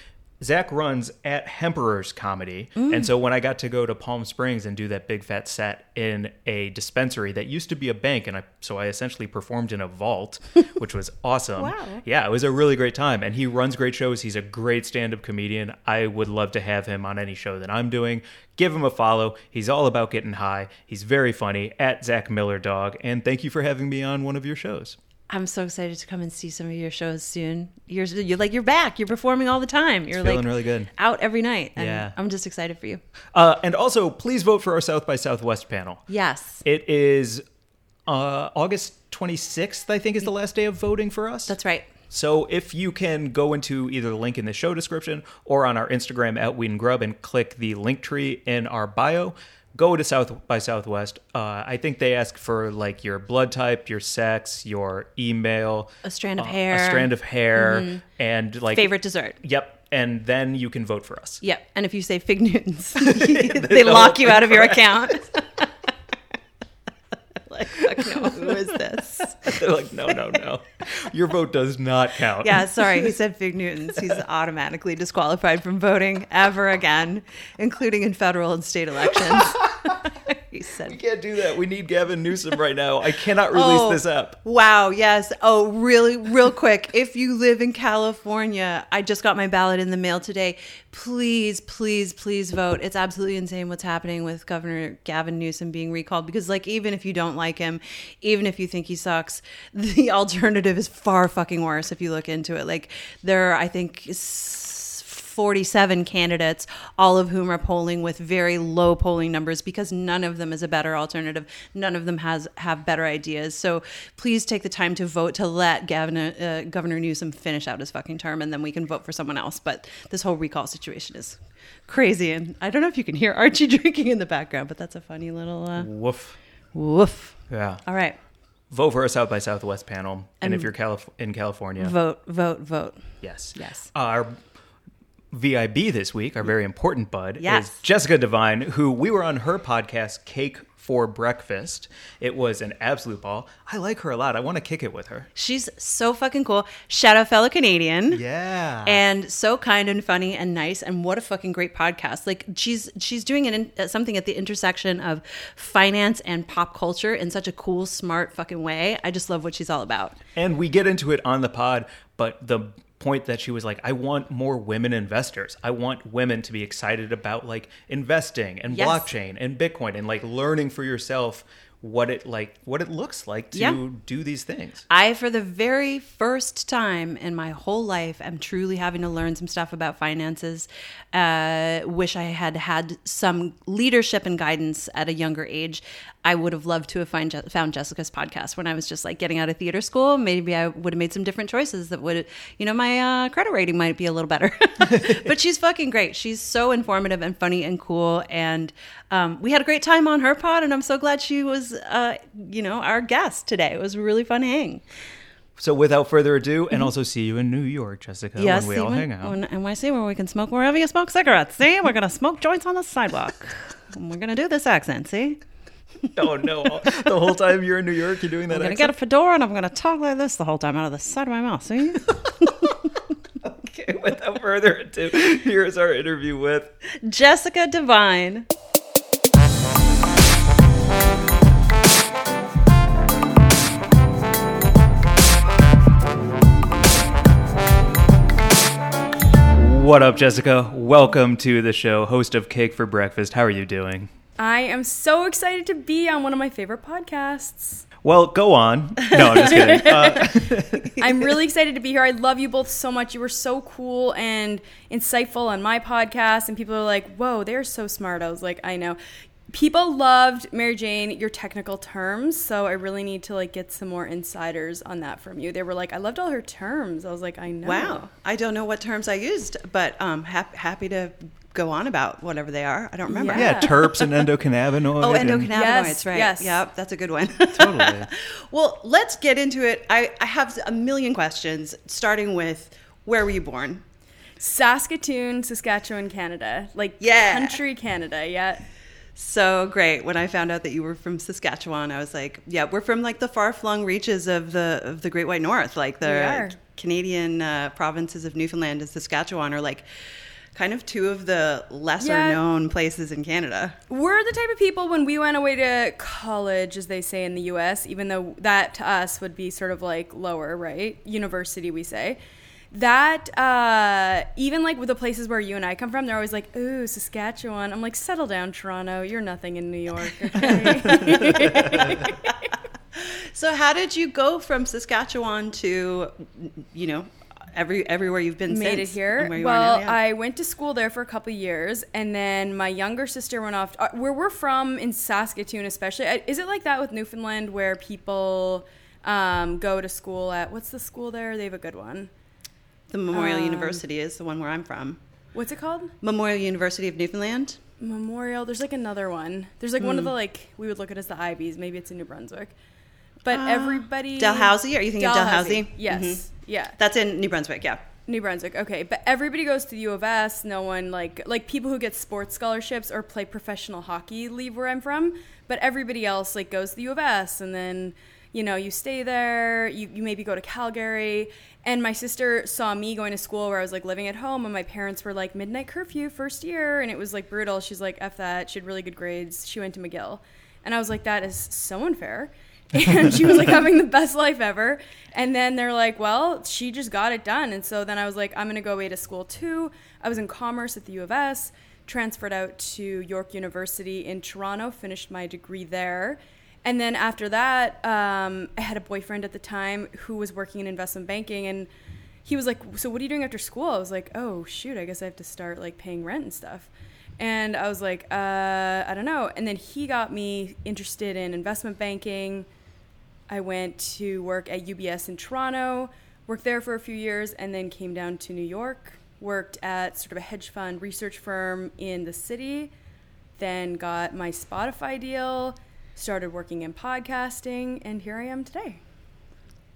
Zach runs at Hemperor's Comedy. And so when I got to go to Palm Springs and do that big fat set in a dispensary that used to be a bank, and I so I essentially performed in a vault, which was awesome. Wow. Yeah, it was a really great time. And he runs great shows. He's a great stand up comedian. I would love to have him on any show that I'm doing. Give him a follow. He's all about getting high. He's very funny at Zach Miller Dog. And thank you for having me on one of your shows. I'm so excited to come and see some of your shows soon. You're, you're like you're back. You're performing all the time. You're feeling like really good. out every night. And Yeah. I'm just excited for you. Uh, and also, please vote for our South by Southwest panel. Yes, It is uh, August 26th, I think, is the last day of voting for us. that's right. So if you can go into either the link in the show description or on our Instagram at Weed and Grub and click the link tree in our bio, go to South by Southwest. Uh, I think they ask for like your blood type, your sex, your email, A strand of uh, hair. Mm-hmm. a strand of hair, and like Favorite dessert. Yep, and then you can vote for us. Yep. And if you say fig Newtons, they lock you out of your account. like, fuck no, who is this? They're like, no, no, no, your vote does not count. Yeah, sorry, he said fig Newtons. He's automatically disqualified from voting ever again, including in federal and state elections. he said We can't do that. We need Gavin Newsom right now. I cannot release Oh, this app. Wow, yes. Oh, really, real quick. If you live in California, I just got my ballot in the mail today. Please, please, please vote. It's absolutely insane what's happening with Governor Gavin Newsom being recalled because, like, even if you don't like him, even if you think he sucks, the alternative is far fucking worse if you look into it. Like, there are, I think, 47 candidates, all of whom are polling with very low polling numbers because none of them is a better alternative. None of them has have better ideas. So please take the time to vote to let Governor uh, Governor Newsom finish out his fucking term, and then we can vote for someone else. But this whole recall situation is crazy, and I don't know if you can hear Archie drinking in the background, but that's a funny little uh, Woof. woof. Yeah. All right, Vote for a South by Southwest panel. And, And- if you're Calif- in California, vote, vote, vote. yes. Yes. Our VIB this week, our very important bud, Yes. is Jessica Devine, who we were on her podcast, Cake for Breakfast. It was an absolute ball. I like her a lot. I want to kick it with her. She's so fucking cool. Shout out, fellow Canadian. Yeah. and so kind and funny and nice and what a fucking great podcast like she's she's doing an, uh, something at the intersection of finance and pop culture in such a cool smart fucking way i just love what she's all about And we get into it on the pod, but the point that she was like, I want more women investors. I want women to be excited about like investing and Yes. blockchain and Bitcoin and like learning for yourself what it like what it looks like to Yeah. do these things. I, for the very first time in my whole life, am truly having to learn some stuff about finances. Uh, wish I had had some leadership and guidance at a younger age. I would have loved to have find, found Jessica's podcast when I was just like getting out of theater school. Maybe I would have made some different choices that would, you know, my uh, credit rating might be a little better. but she's fucking great. She's so informative and funny and cool. And um, we had a great time on her pod, and I'm so glad she was, uh, you know, our guest today. It was a really fun hang. So without further ado, and also see you in New York, Jessica, Yes, when we all when- hang out. And when NYC, where we can smoke wherever you smoke cigarettes. See, we're gonna smoke joints on the sidewalk. We're gonna do this accent. See, oh no. The whole time you're in New York, you're doing that I'm gonna accent? get a fedora and I'm gonna talk like this the whole time out of the side of my mouth. See, Okay, without further ado, here's our interview with Jessica Devine. What up, Jessica? Welcome to the show, host of Cake for Breakfast. How are you doing? I am so excited to be on one of my favorite podcasts. Well, go on. No, I'm just kidding. Uh, I'm really excited to be here. I love you both so much. You were so cool and insightful on my podcast, and people are like, "Whoa, they're so smart." I was like, "I know." People loved Mary Jane your technical terms, so I really need to like get some more insiders on that from you. They were like, "I loved all her terms." I was like, "I know." Wow, I don't know what terms I used, but um, hap- happy to go on about whatever they are. I don't remember. Yeah, terps and endocannabinoid. Oh, and- endocannabinoids, Yes, right? yes. Yep, that's a good one. Totally. well, let's get into it. I, I have a million questions, starting with where were you born? Saskatoon, Saskatchewan, Canada. Like Yeah. country Canada. Yeah. So great. When I found out that you were from Saskatchewan, I was like, yeah, we're from like the far flung reaches of the of the Great White North. Like the Canadian uh, provinces of Newfoundland and Saskatchewan are like kind of two of the lesser Yeah. known places in Canada. We're the type of people when we went away to college, as they say in the US, even though that to us would be sort of like lower, right? University, we say. That, uh, even like with the places where you and I come from, they're always like, ooh, Saskatchewan. I'm like, settle down, Toronto. You're nothing in New York. Okay? So how did you go from Saskatchewan to you know every everywhere you've been made it here. and where you are Well, now? Yeah. I went to school there for a couple years, and then my younger sister went off. Uh, where we're from in Saskatoon, especially, uh, is it like that with Newfoundland, where people um, go to school at what's the school there? They have a good one. The Memorial um, University is the one where I'm from. What's it called? Memorial University of Newfoundland. Memorial. There's like another one. There's like one Hmm. of the like we would look at as the Ivies. Maybe it's in New Brunswick. But Uh, everybody Dalhousie? Are you thinking of Dalhousie? Yes. Mhm. Yeah. That's in New Brunswick. Yeah. New Brunswick. Okay, but everybody goes to the U of S. No one like like people who get sports scholarships or play professional hockey leave where I'm from. But everybody else like goes to the U of S, and then you know you stay there. You you maybe go to Calgary. And my sister saw me going to school where I was like living at home, and my parents were like midnight curfew first year, and it was like brutal. She's like f that. She had really good grades. She went to McGill, and I was like that is so unfair and she was like having the best life ever. And then they're like, well, she just got it done. And so then I was like, I'm going to go away to school too. I was in commerce at the U of S, transferred out to York University in Toronto, finished my degree there. And then after that, um, I had a boyfriend at the time who was working in investment banking. And he was like, So what are you doing after school? I was like, Oh, shoot, I guess I have to start like paying rent and stuff. And I was like, uh, I don't know. And then he got me interested in investment banking. I went to work at UBS in Toronto, worked there for a few years, and then came down to New York. Worked at sort of a hedge fund research firm in the city. Then got my Spotify deal, started working in podcasting, and here I am today.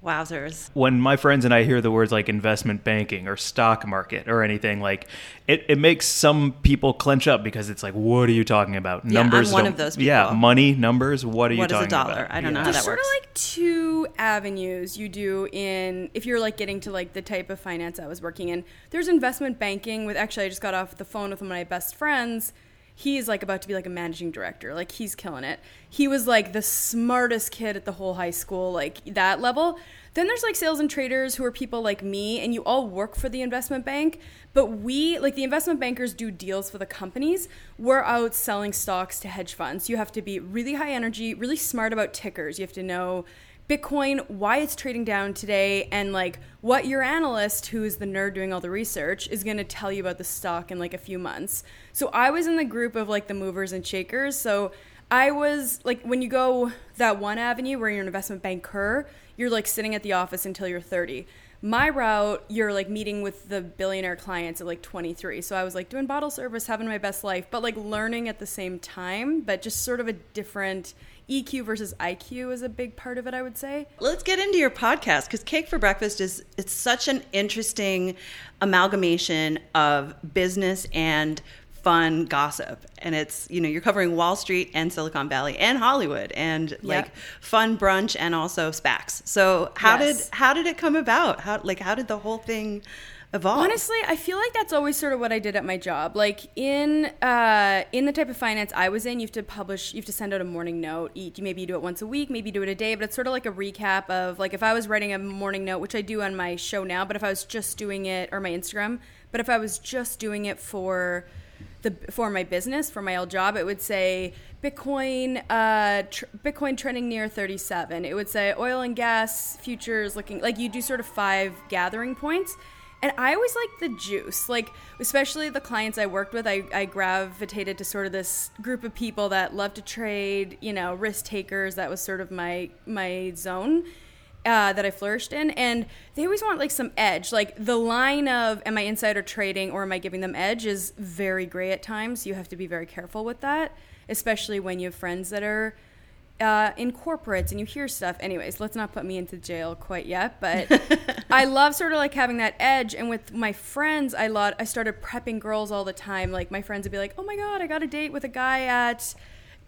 Wowzers. when my friends and I hear the words like investment banking or stock market or anything, like it, it makes some people clench up because it's like, what are you talking about? Yeah, I'm Numbers. one of those Yeah, money, numbers. What are you What is a talking dollar? about? I don't know Yeah. how There's that sort of like two avenues you do in if you're like getting to like the type of finance I was working in. There's investment banking with actually I just got off the phone with one of my best friends. He's like about to be like a managing director. Like he's killing it. He was like the smartest kid at the whole high school, like that level. Then there's like sales and traders who are people like me and you all work for the investment bank, but we like the investment bankers do deals for the companies. We're out selling stocks to hedge funds. You have to be really high energy, really smart about tickers. You have to know Bitcoin, why it's trading down today, and like what your analyst, who is the nerd doing all the research, is going to tell you about the stock in like a few months. So I was in the group of like the movers and shakers. So I was like, when you go that one avenue where you're an investment banker, you're like sitting at the office until you're 30. My route, you're like meeting with the billionaire clients at like 23. So I was like doing bottle service, having my best life, but like learning at the same time, but just sort of a different EQ versus IQ is a big part of it, I would say. Let's get into your podcast because Cake for Breakfast is it's such an interesting amalgamation of business and fun gossip. And it's, you know, you're covering Wall Street and Silicon Valley and Hollywood and like fun brunch and also SPACs. So how Yes. did how did it come about? How like how did the whole thing evolve? Honestly, I feel like that's always sort of what I did at my job. Like in uh, in the type of finance I was in, you have to publish, you have to send out a morning note. Each, maybe you do it once a week, maybe you do it a day, but it's sort of like a recap of like if I was writing a morning note, which I do on my show now, but if I was just doing it or my Instagram, but if I was just doing it for the for my business for my old job, it would say Bitcoin uh, tr- Bitcoin trending near 37. It would say oil and gas futures looking like you do sort of five gathering points. And I always like the juice, like especially the clients I worked with. I, I gravitated to sort of this group of people that love to trade, you know, risk takers. That was sort of my my zone. uh, that I flourished in, and they always want like some edge. Like the line of am I insider trading or am I giving them edge is very gray at times. You have to be very careful with that, especially when you have friends that are uh, in corporates and you hear stuff. Anyways, let's not put me into jail quite yet, but I love sort of like having that edge. And with my friends, I lot I started prepping girls all the time. Like my friends would be like, "Oh my god, I got a date with a guy at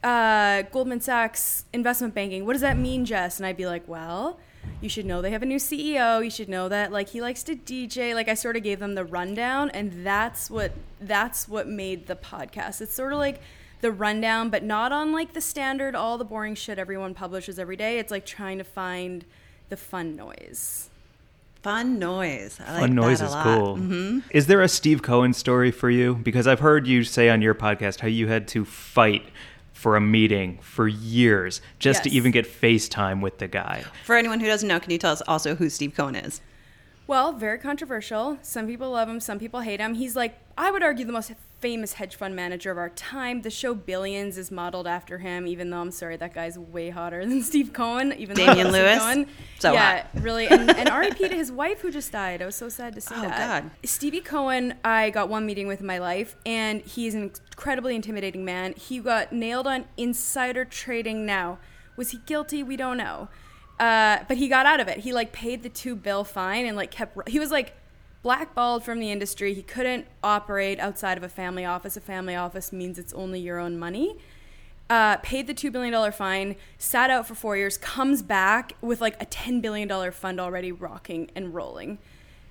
uh, Goldman Sachs investment banking. What does that mean, Jess?" And I'd be like, "Well." You should know they have a new CEO. You should know that like he likes to DJ. Like I sort of gave them the rundown and that's what that's what made the podcast. It's sort of like the rundown, but not on like the standard, all the boring shit everyone publishes every day. It's like trying to find the fun noise. Fun noise. I like Fun noise that a is lot. cool. Mm-hmm. Is there a Steve Cohen story for you? Because I've heard you say on your podcast how you had to fight for a meeting for years just to even get FaceTime with the guy. For anyone who doesn't know, can you tell us also who Steve Cohen is? Well, very controversial. Some people love him, some people hate him. He's like, I would argue, the most famous hedge fund manager of our time. The show Billions is modeled after him, even though I'm sorry, that guy's way hotter than Steve Cohen. Even though Damian Steve Lewis? Cohen. So yeah, hot. really. And, and RIP to his wife who just died. I was so sad to see Oh, that. God. Stevie Cohen, I got one meeting with in my life, and he's an incredibly intimidating man. He got nailed on insider trading now. Was he guilty? We don't know. Uh, but he got out of it. He like paid the two bill fine and like kept. He was like blackballed from the industry. He couldn't operate outside of a family office. A family office means it's only your own money. Uh, paid the $2 billion fine, sat out for four years, comes back with like a $10 billion fund already rocking and rolling.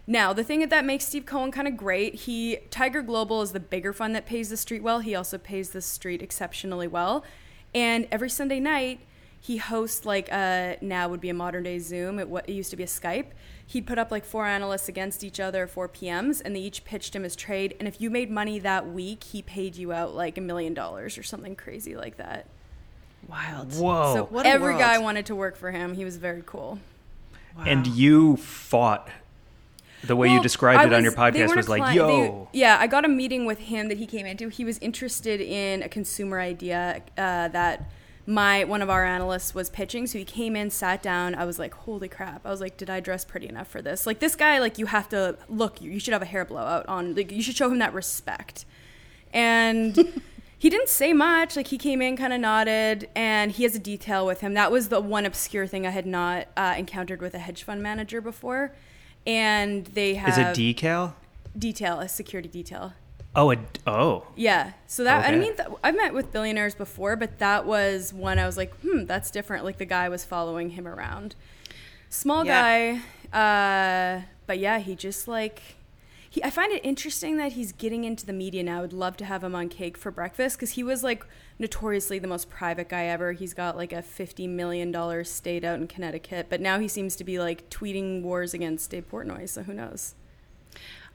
Now, the thing that makes Steve Cohen kind of great, he Tiger Global is the bigger fund that pays the street well. He also pays the street exceptionally well. And every Sunday night, he hosts like a now would be a modern day Zoom. It, what it used to be a Skype. He'd put up like four analysts against each other, four PMs, and they each pitched him his trade. And if you made money that week, he paid you out like a million dollars or something crazy like that. Wild. Whoa. so what every world. guy wanted to work for him. He was very cool. And you fought. The way you described I it on your podcast was like, client- yo. they- yeah, I got a meeting with him that he came into. He was interested in a consumer idea uh, that my one of our analysts was pitching. So he came in, sat down. I was like, holy crap! I was like, did I dress pretty enough for this? Like this guy, like you have to look. You, you should have a hair blowout on. Like you should show him that respect. And he didn't say much. Like he came in, kind of nodded, and he has a detail with him. That was the one obscure thing I had not uh, encountered with a hedge fund manager before. And they have Is it decal? detail, a security detail. Oh, a, oh. Yeah. So that I mean, th- I've met with billionaires before, but that was one I was like, hmm, that's different. Like the guy was following him around. Small Yeah. guy, uh, but yeah, he just like. He, I find it interesting that he's getting into the media now. I would love to have him on Cake for Breakfast because he was like notoriously the most private guy ever. He's got like a $50 million estate out in Connecticut, but now he seems to be like tweeting wars against Dave Portnoy, so who knows?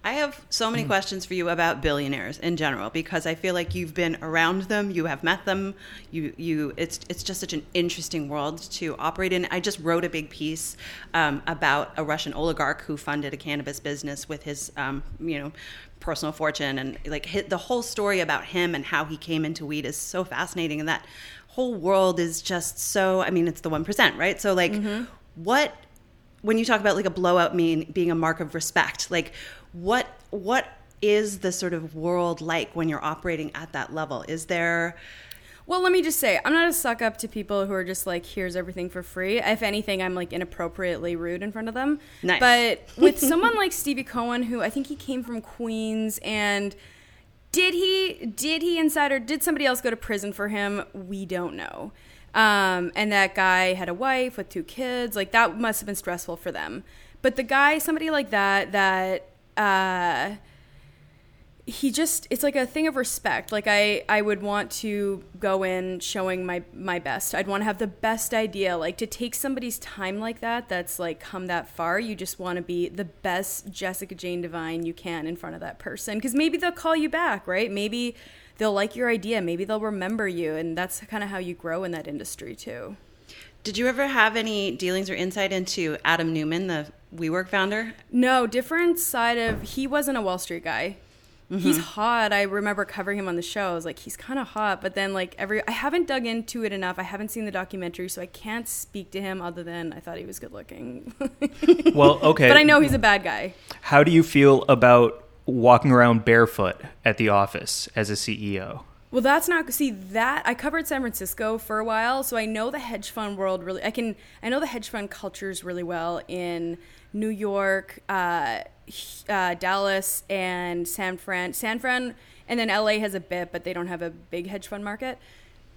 I have so many questions for you about billionaires in general because I feel like you've been around them, you have met them, you you it's it's just such an interesting world to operate in. I just wrote a big piece um, about a Russian oligarch who funded a cannabis business with his um, you know personal fortune and like hit the whole story about him and how he came into weed is so fascinating and that whole world is just so I mean it's the 1%, right? So like what when you talk about like a blowout mean being a mark of respect like what what is the sort of world like when you're operating at that level is there Well, let me just say, I'm not a suck up to people who are just like, here's everything for free. If anything, I'm like inappropriately rude in front of them. Nice. But with someone like Stevie Cohen, who I think he came from Queens and did he did he insider did somebody else go to prison for him we don't know um, and that guy had a wife with two kids. Like that must have been stressful for them. But the guy somebody like that that uh, he just it's like a thing of respect. Like i i would want to go in showing my my best. I'd want to have the best idea. Like to take somebody's time like that that's like come that far you just want to be the best jessica jane divine you can in front of that person. Because maybe they'll call you back right? Maybe they'll like your idea maybe they'll remember you and that's kind of how you grow in that industry too did you ever have any dealings or insight into adam neumann the WeWork founder no different side of he wasn't a wall street guy mm-hmm. He's hot. I remember covering him on the show. I was like, he's kind of hot, but then like every I haven't dug into it enough. I haven't seen the documentary, so I can't speak to him other than I thought he was good looking. Well, okay. but I know he's a bad guy. How do you feel about walking around barefoot at the office as a CEO? Well, that's not see that I covered San Francisco for a while, so I know the hedge fund world really. I can I know the hedge fund cultures really well in New York, uh, uh, Dallas, and San Fran. San Fran, and then LA has a bit, but they don't have a big hedge fund market.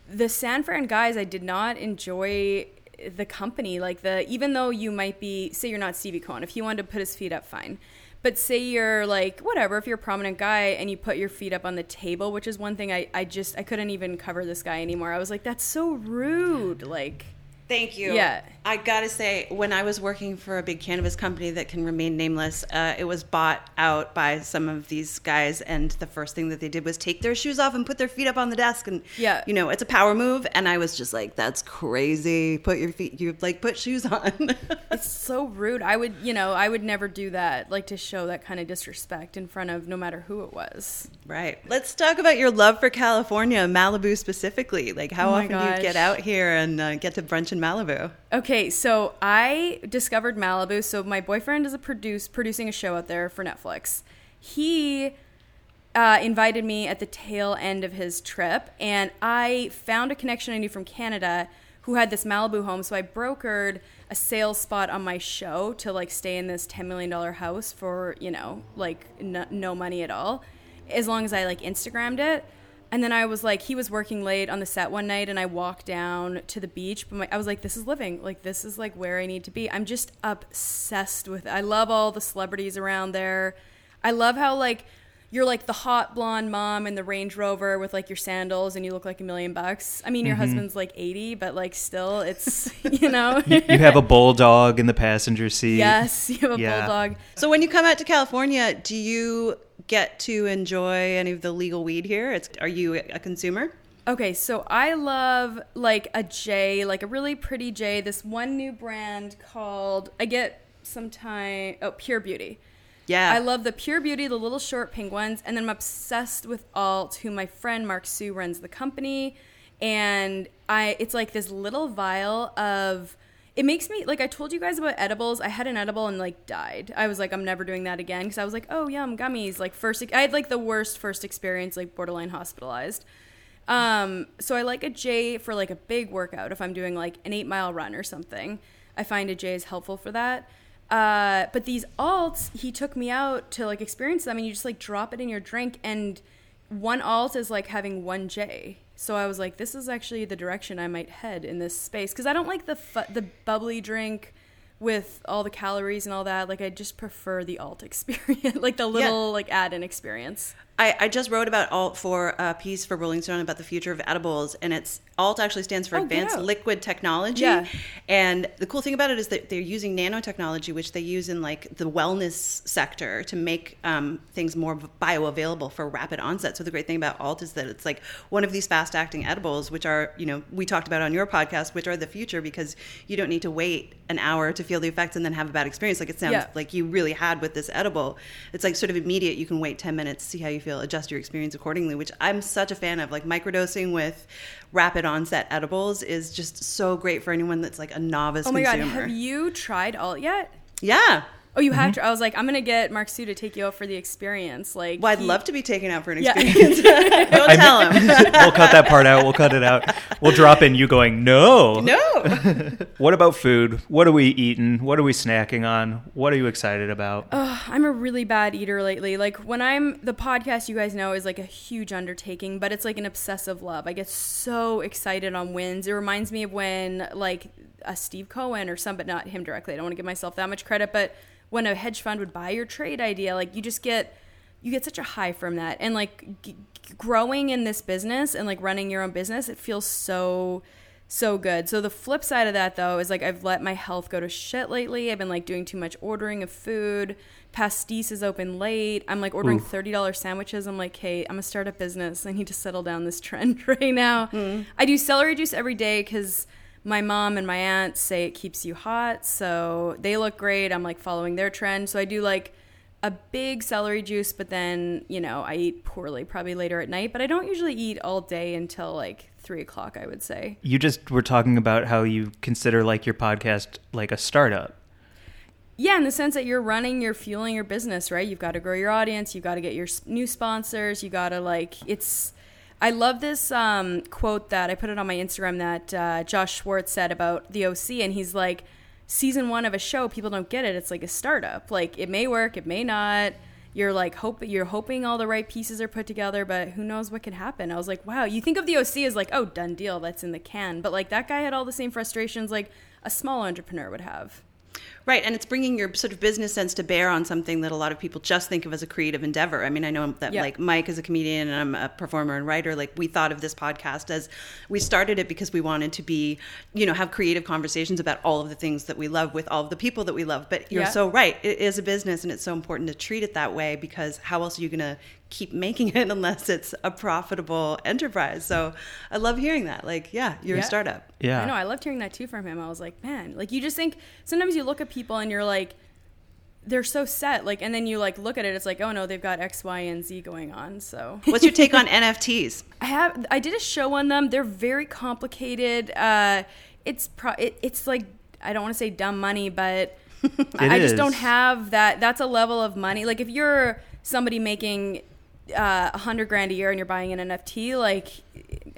The San Fran guys, I did not enjoy the company. Like the even though you might be say you're not Stevie Cohen, if he wanted to put his feet up, fine. But say you're like whatever, if you're a prominent guy and you put your feet up on the table, which is one thing I, I just I couldn't even cover this guy anymore. I was like, that's so rude. Like Thank you. Yeah. I gotta say, when I was working for a big cannabis company that can remain nameless, uh, it was bought out by some of these guys, and the first thing that they did was take their shoes off and put their feet up on the desk, and Yeah. you know, it's a power move. And I was just like, "That's crazy! Put your feet, you like put shoes on." it's so rude. I would you know, I would never do that, like to show that kind of disrespect in front of no matter who it was. right. Let's talk about your love for California, Malibu specifically. Like, how Oh often do you get out here and uh, get to brunch Malibu? Okay, so I discovered Malibu. So my boyfriend is a produce producing a show out there for Netflix. He uh, invited me at the tail end of his trip, and I found a connection I knew from Canada who had this Malibu home. So I brokered a sales spot on my show to like stay in this ten million dollar house for you know like no, no money at all, as long as I like Instagrammed it. And then I was like, he was working late on the set one night, and I walked down to the beach. But my, I was like, this is living. Like, this is like where I need to be. I'm just obsessed with it. I love all the celebrities around there. I love how, like, you're like the hot blonde mom in the Range Rover with like your sandals, and you look like a million bucks. I mean, your mm-hmm. husband's like 80, but like, still, it's, you know. You, you have a bulldog in the passenger seat. yes, you have a Yeah. bulldog. So when you come out to California, do you get to enjoy any of the legal weed here? It's, are you a consumer? Okay, so I love like a J, like a really pretty J. This one new brand called I get sometime oh Pure Beauty. Yeah. I love the Pure Beauty, the little short ones, and then I'm obsessed with Alt, who my friend Mark Sue runs the company, and I it's like this little vial of. It makes me like I told you guys about edibles. I had an edible and like died. I was like, I'm never doing that again because I was like, oh yum gummies. Like first, I had like the worst first experience, like borderline hospitalized. Um, so I like a J for like a big workout if I'm doing like an eight mile run or something. I find a J is helpful for that. Uh, but these alts, he took me out to like experience them, and you just like drop it in your drink, and one alt is like having one J. So I was like, this is actually the direction I might head in this space because I don't like the fu- the bubbly drink with all the calories and all that. Like I just prefer the alt experience, like the little like add-in experience. I, I just wrote about alt for a piece for Rolling Stone about the future of edibles, and it's alt actually stands for Oh, Advanced. Liquid Technology. Yeah. And the cool thing about it is that they're using nanotechnology, which they use in like the wellness sector to make um, things more bioavailable for rapid onset. So the great thing about alt is that it's like one of these fast acting edibles, which are you know we talked about on your podcast, which are the future because you don't need to wait an hour to feel the effects and then have a bad experience like it sounds Yeah. like you really had with this edible. It's like sort of immediate. You can wait 10 minutes, see how you feel, adjust your experience accordingly, which I'm such a fan of. Like microdosing with rapid onset edibles is just so great for anyone that's like a novice Oh my consumer. god, have you tried alt yet? yeah. Oh, you Mm-hmm. have to. I was like, I'm gonna get Mark Sue to take you out for the experience. Like, Well, I'd he- love to be taken out for an experience. Yeah. experience. Don't tell him. we'll cut that part out. We'll cut it out. We'll drop in you going, no. No. What about food? What are we eating? What are we snacking on? What are you excited about? Ugh, I'm a really bad eater lately. Like when I'm the podcast, you guys know is like a huge undertaking, but it's like an obsessive love. I get so excited on wins. It reminds me of when like a Steve Cohen or some, but not him directly. I don't want to give myself that much credit, but when a hedge fund would buy your trade idea, like you just get you get such a high from that, and like g- growing in this business and like running your own business, it feels so so good. So the flip side of that though is like I've let my health go to shit lately. I've been like doing too much ordering of food. Pastis is open late. I'm like ordering thirty dollars sandwiches. I'm like, hey, I'm gonna start a business. I need to settle down this trend right now. Hmm. I do celery juice every day because my mom and my aunt say it keeps you hot. So they look great. I'm like following their trend. So I do like a big celery juice, but then, you know, I eat poorly probably later at night, but I don't usually eat all day until like three o'clock, I would say. You just were talking about how you consider like your podcast like a startup. Yeah, in the sense that you're running, you're fueling your business, right? You've got to grow your audience, you've got to get your new sponsors, you got to like, it's. I love this um, quote that I put it on my Instagram that uh, Josh Schwartz said about the OC, and he's like, season one of a show, people don't get it. It's like a startup. Like it may work, it may not. You're like hope you're hoping all the right pieces are put together, but who knows what could happen. I was like, wow, you think of the OC as like, oh, done deal, that's in the can. But like that guy had all the same frustrations like a small entrepreneur would have. Right, and it's bringing your sort of business sense to bear on something that a lot of people just think of as a creative endeavor. I mean, I know that Yeah. like Mike is a comedian and I'm a performer and writer. Like we thought of this podcast as we started it because we wanted to be, you know, have creative conversations about all of the things that we love with all of the people that we love. But you're Yeah. so right, it is a business and it's so important to treat it that way because how else are you going to keep making it unless it's a profitable enterprise? So I love hearing that. Like, yeah, you're Yeah. a startup. Yeah. I know. I loved hearing that too from him. I was like, man, like you just think sometimes you look at people and you're like, they're so set, like, and then you like look at it, it's like, oh no, they've got X, Y, and Z going on. So What's your take on NFTs? I have, I did a show on them. They're very complicated. Uh, it's pro, it, it's like I don't want to say dumb money, but I just don't have that. That's a level of money. Like if you're somebody making uh, a hundred grand a year and you're buying an NFT, like,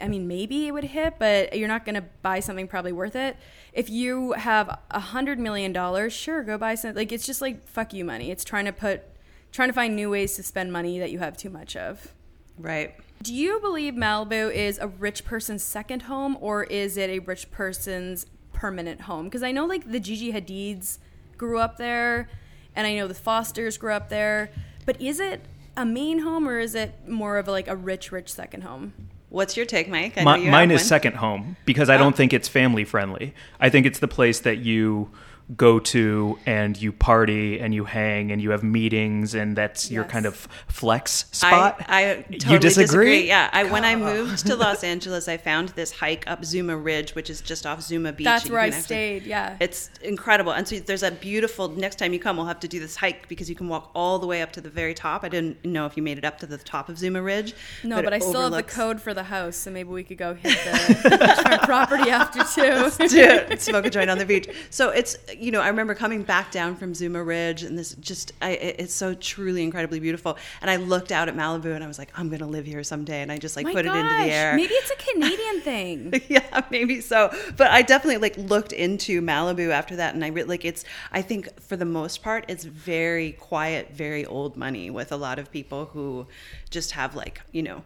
I mean, maybe it would hit, but you're not going to buy something probably worth it. If you have a hundred million dollars, sure, go buy something. Like it's just like fuck you money. It's trying to put, trying to find new ways to spend money that you have too much of. Right. Do you believe Malibu is a rich person's second home or is it a rich person's permanent home? Because I know like the Gigi Hadids grew up there and I know the Fosters grew up there, but is it a main home or is it more of like a rich, rich second home? What's your take, Mike? Know you mine is one. second home because I don't oh. think it's family friendly. I think it's the place that you go to and you party and you hang and you have meetings and that's your kind of flex spot. I, I totally you disagree? Yeah, I, when I moved to Los Angeles, I found this hike up Zuma Ridge, which is just off Zuma Beach. That's where I actually- stayed, yeah. It's incredible, and so there's a beautiful. Next time you come, we'll have to do this hike because you can walk all the way up to the very top. I didn't know if you made it up to the top of Zuma Ridge. No, but, it I still have the code for the house, so maybe we could go hit the property after too. to smoke a joint on the beach. So it's you know I remember coming back down from Zuma Ridge and this just, I, it's so truly incredibly beautiful. And I looked out at Malibu and I was like I'm gonna live here someday. And I just like My put it into the air. Maybe it's a Canadian thing. yeah, maybe so. But I definitely like looked into Malibu after that, and I re- like it's. I think for the most part, it's very quiet, very old money with a lot of people who just have like you know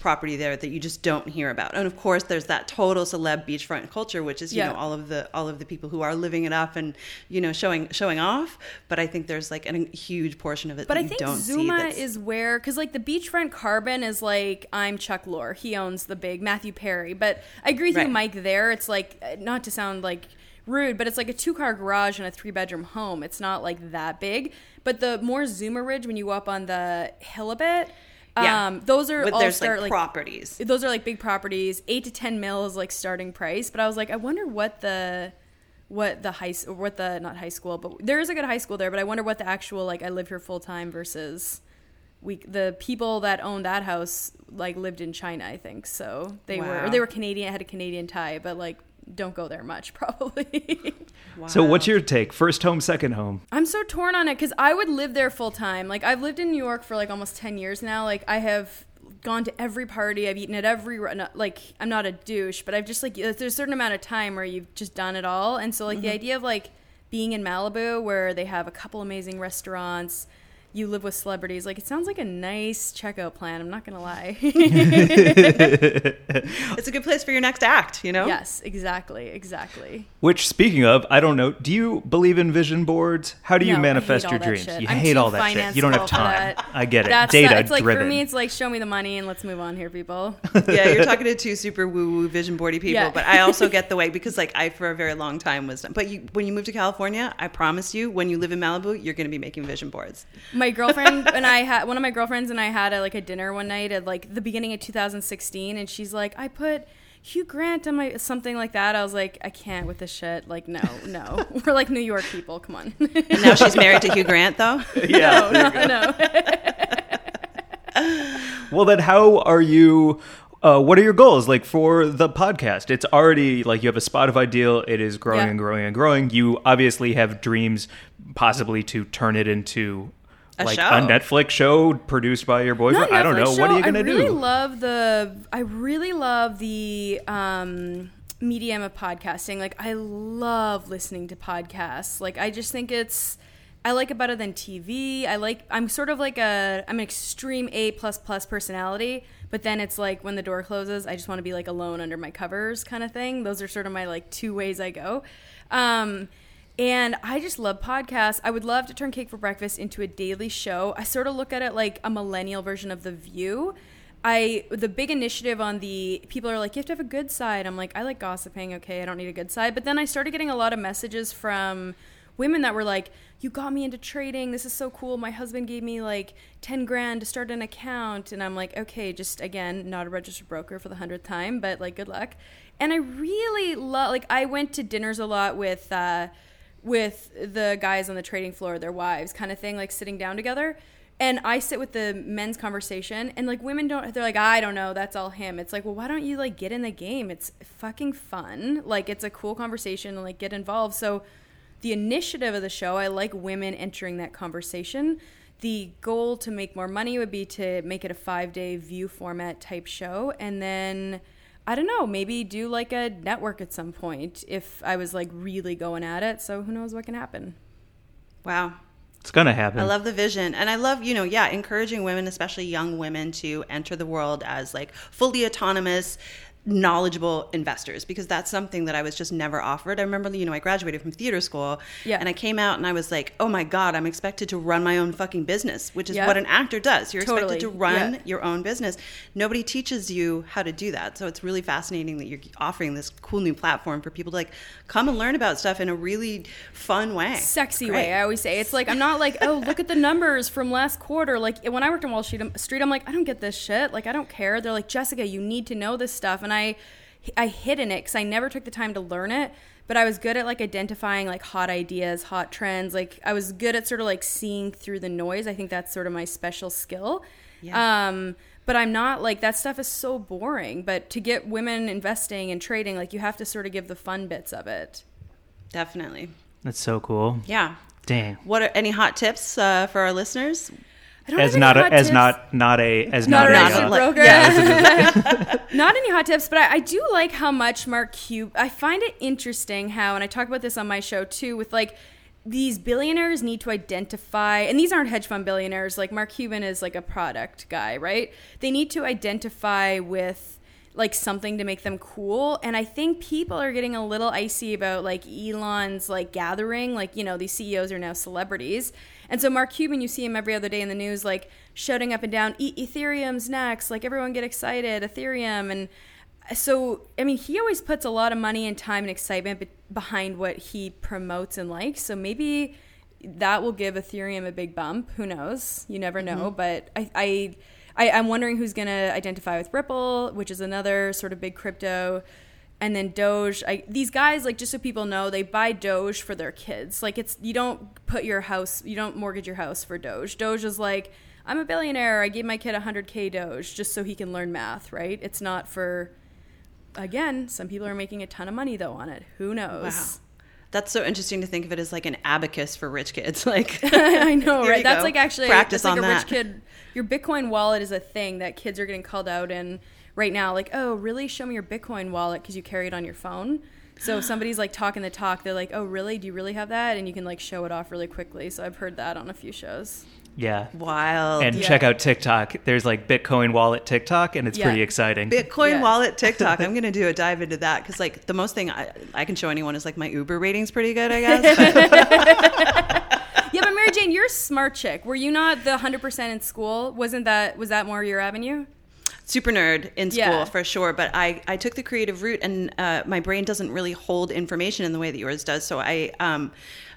property there that you just don't hear about. And of course, there's that total celeb beachfront culture, which is you Yeah. know all of the all of the people who are living it up and you know showing showing off. But I think there's like a huge portion of it But that I you think don't see. Zuma is where, because like the beachfront carbon is like I'm Chuck Lorre. He owns the big Matthew Perry. But I agree with Right. you, Mike. There, it's like not to sound like rude, but it's like a two car garage and a three bedroom home. It's not like that big. But the more Zuma Ridge, when you go up on the hill a bit, Yeah. um, those are But all start like like properties. those are like big properties. Eight to ten mil is like starting price. But I was like, I wonder what the what the high or what the not high school, but there is a good high school there. But I wonder what the actual like I live here full time versus we the people that owned that house like lived in China. I think so. They were or they were Canadian, had a Canadian tie, but like don't go there much probably. So what's your take? First home, second home. I'm so torn on it because I would live there full time. Like I've lived in New York for like almost ten years now. Like I have gone to every party. I've eaten at every like I'm not a douche, but I've just like there's a certain amount of time where you've just done it all. And so like the mm-hmm. idea of like being in Malibu where they have a couple amazing restaurants. You live with celebrities. Like it sounds like a nice checkout plan. I'm not gonna lie. it's a good place for your next act. You know. yes, exactly, exactly. Which, speaking of, I don't know. Do you believe in vision boards? How do you No, manifest your dreams? shit. You I'm hate all that shit. You don't have time. I get it. That's Data not, it's like driven. for me, it's like show me the money and let's move on here, people. yeah, you're talking to two super woo woo vision boardy people, Yeah. but I also get the way because like I for a very long time was but you when you move to California, I promise you when you live in Malibu, you're going to be making vision boards. my girlfriend and I had one of my girlfriends and I had a, like a dinner one night at like the beginning of 2016, and she's like, I put Hugh Grant on my something like that. I was like, I can't with this shit. Like, no, no. We're like New York people. Come on. And now she's married to Hugh Grant, though. Yeah. no, no, no. Well, then, how are you? Uh, what are your goals like for the podcast? It's already like you have a Spotify deal. It is growing Yeah. and growing and growing. You obviously have dreams, possibly to turn it into A like show. a Netflix show produced by your boyfriend. I don't know. Netflix What are you gonna do? I really do? love the. I really love the um, medium of podcasting. Like I love listening to podcasts. Like I just think it's. I like it better than TV. I like. I'm sort of like a. I'm an extreme A plus plus personality. But then it's like when the door closes, I just want to be like alone under my covers, kind of thing. Those are sort of my like two ways I go. Um, and I just love podcasts. I would love to turn Cake for Breakfast into a daily show. I sort of look at it like a millennial version of The View. I the big initiative on the people are like you have to have a good side. I'm like I like gossiping. Okay, I don't need a good side. But then I started getting a lot of messages from women that were like, "You got me into trading. This is so cool. My husband gave me like 10 grand to start an account." And I'm like, "Okay, just again, not a registered broker for the 100th time, but like good luck." And I really love like I went to dinners a lot with uh with the guys on the trading floor, their wives, kind of thing, like sitting down together. And I sit with the men's conversation, and like women don't, they're like, I don't know, that's all him. It's like, well, why don't you like get in the game? It's fucking fun. Like, it's a cool conversation and like get involved. So, the initiative of the show, I like women entering that conversation. The goal to make more money would be to make it a five day view format type show. And then, I don't know, maybe do like a network at some point if I was like really going at it. So who knows what can happen. Wow. It's gonna happen. I love the vision. And I love, you know, yeah, encouraging women, especially young women, to enter the world as like fully autonomous, knowledgeable investors because that's something that I was just never offered. I remember, you know, I graduated from theater school Yeah. and I came out and I was like, oh my God, I'm expected to run my own fucking business, which is Yeah. what an actor does. You're Totally. expected to run Yeah. your own business. Nobody teaches you how to do that. So it's really fascinating that you're offering this cool new platform for people to like come and learn about stuff in a really fun way. sexy way. I always say it's like I'm not like oh look at the numbers from last quarter. Like when I worked on Wall Street, um, Street, I'm like I don't get this shit. Like I don't care. They're like Jessica, you need to know this stuff, and I I I hid in it because I never took the time to learn it. But I was good at like identifying like hot ideas, hot trends. Like I was good at sort of like seeing through the noise. I think that's sort of my special skill. Yeah. Um, but I'm not like that stuff is so boring. But to get women investing and trading, like you have to sort of give the fun bits of it. Definitely. That's so cool. Yeah. Dang. What are any hot tips uh, for our listeners? I don't As not a, as tips. not not a as Not not, a a, uh, broker. yeah. Not any hot tips, but I, I do like how much Mark Cuban. I find it interesting how, and I talk about this on my show too, with like these billionaires need to identify, and these aren't hedge fund billionaires. Like Mark Cuban is like a product guy, right? They need to identify with like something to make them cool and i think people are getting a little icy about like elon's like gathering like you know these ceos are now celebrities and so mark cuban you see him every other day in the news like shouting up and down e- ethereum's next like everyone get excited ethereum. And so i mean he always puts a lot of money and time and excitement be- behind what he promotes and likes. So maybe that will give ethereum a big bump. Who knows? You never know. Mm-hmm. But i i I, I'm wondering who's going to identify with Ripple, which is another sort of big crypto. And then Doge. I, these guys, like, just so people know, they buy Doge for their kids. Like, it's you don't put your house, you don't mortgage your house for Doge. Doge is like, I'm a billionaire. I gave my kid 100k Doge just so he can learn math, right? It's not for. Again, some people are making a ton of money though on it. Who knows? Wow. That's so interesting to think of it as like an abacus for rich kids. Like, I know, right? That's go. like actually Practice like on a that. rich kid. Your Bitcoin wallet is a thing that kids are getting called out in right now. Like, oh, really? Show me your Bitcoin wallet because you carry it on your phone. So if somebody's like talking the talk, they're like, oh, really? Do you really have that? And you can like show it off really quickly. So I've heard that on a few shows. yeah. wild. And Yeah. check out TikTok. There's like Bitcoin wallet TikTok, and it's Yeah. pretty exciting. Bitcoin Yeah. wallet TikTok. I'm gonna do a dive into that because like the most thing I, I can show anyone is like my Uber rating's pretty good, I guess. Yeah, but Mary Jane, you're a smart chick. Were you not the 100% in school? Wasn't that was that more your avenue? Super nerd in school Yeah. for sure. But I I took the creative route, and uh, my brain doesn't really hold information in the way that yours does. So I um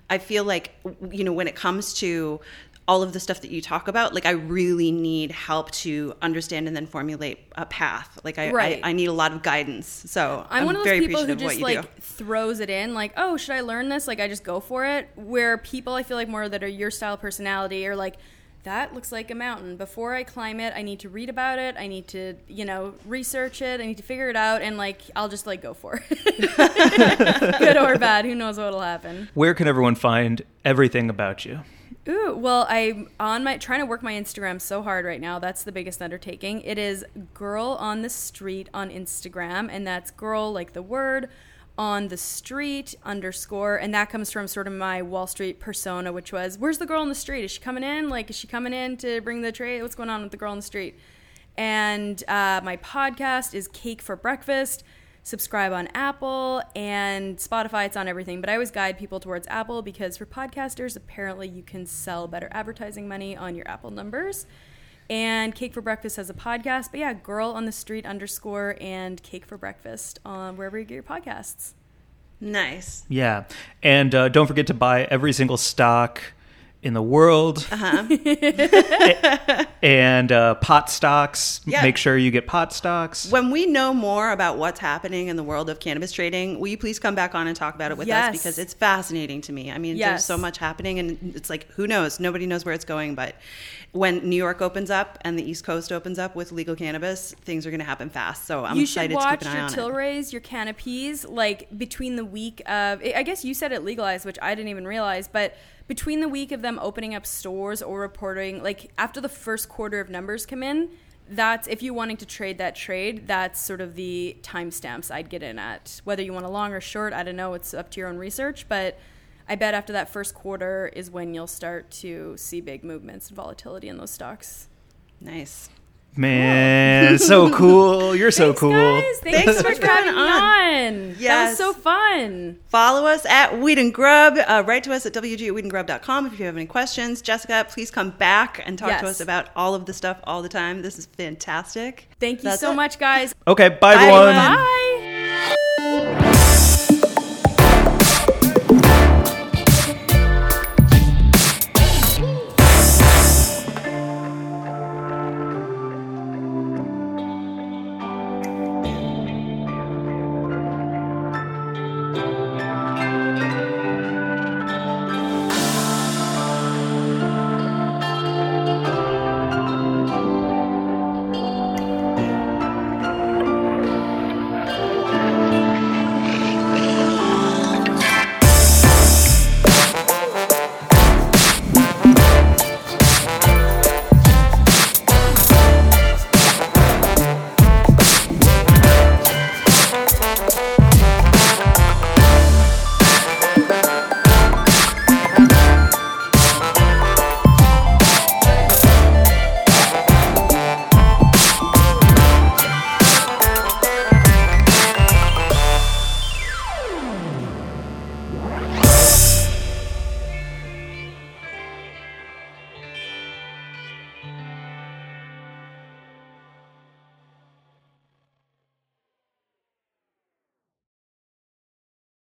I feel like you know when it comes to all of the stuff that you talk about, like I really need help to understand and then formulate a path. Like I, Right. I, I need a lot of guidance. So I'm, one of those people who just like do. throws it in, like, oh, should I learn this? Like, I just go for it. Where people, I feel like more that are your style personality are like, that looks like a mountain. Before I climb it, I need to read about it. I need to, you know, research it. I need to figure it out, and like, I'll just like go for it, good or bad. Who knows what'll happen? Where can everyone find everything about you? Ooh, well, I'm on my trying to work my Instagram so hard right now. That's the biggest undertaking. It is girl on the street on Instagram, and that's girl like the word on the street underscore, and that comes from sort of my Wall Street persona, which was, "Where's the girl on the street? Is she coming in? Like, is she coming in to bring the tray? What's going on with the girl on the street?" And uh, my podcast is Cake for Breakfast. Subscribe on Apple and Spotify. It's on everything. But I always guide people towards Apple because for podcasters, apparently you can sell better advertising money on your Apple numbers. And Cake for Breakfast has a podcast. But yeah, Girl on the Street underscore and Cake for Breakfast on wherever you get your podcasts. Nice. Yeah. And uh, don't forget to buy every single stock in the world. Uh-huh. and uh, pot stocks. Yeah. Make sure you get pot stocks. When we know more about what's happening in the world of cannabis trading, will you please come back on and talk about it with Yes. us because it's fascinating to me. I mean, Yes. there's so much happening, and it's like who knows? Nobody knows where it's going. But when New York opens up and the East Coast opens up with legal cannabis, things are going to happen fast. So I'm you excited should watch to keep an eye your on it. Tilrays, your canopies, like between the week of. I guess you said it legalized, which I didn't even realize, but between the week of them opening up stores or reporting, like after the first quarter of numbers come in, that's if you're wanting to trade that trade, that's sort of the timestamps I'd get in at. Whether you want a long or short, I don't know. It's up to your own research, but. I bet after that first quarter is when you'll start to see big movements and volatility in those stocks. Nice. Man, so cool. You're so Thanks, cool. guys. Thanks, Thanks so for coming having me on. That was so fun. Follow us at Weed and Grub. Uh, write to us at wg at weedandgrub.com if you have any questions. Jessica, please come back and talk to us about all of the stuff all the time. This is fantastic. Thank you That's so it. much, guys. Okay, bye, Bye, everyone. everyone. Bye.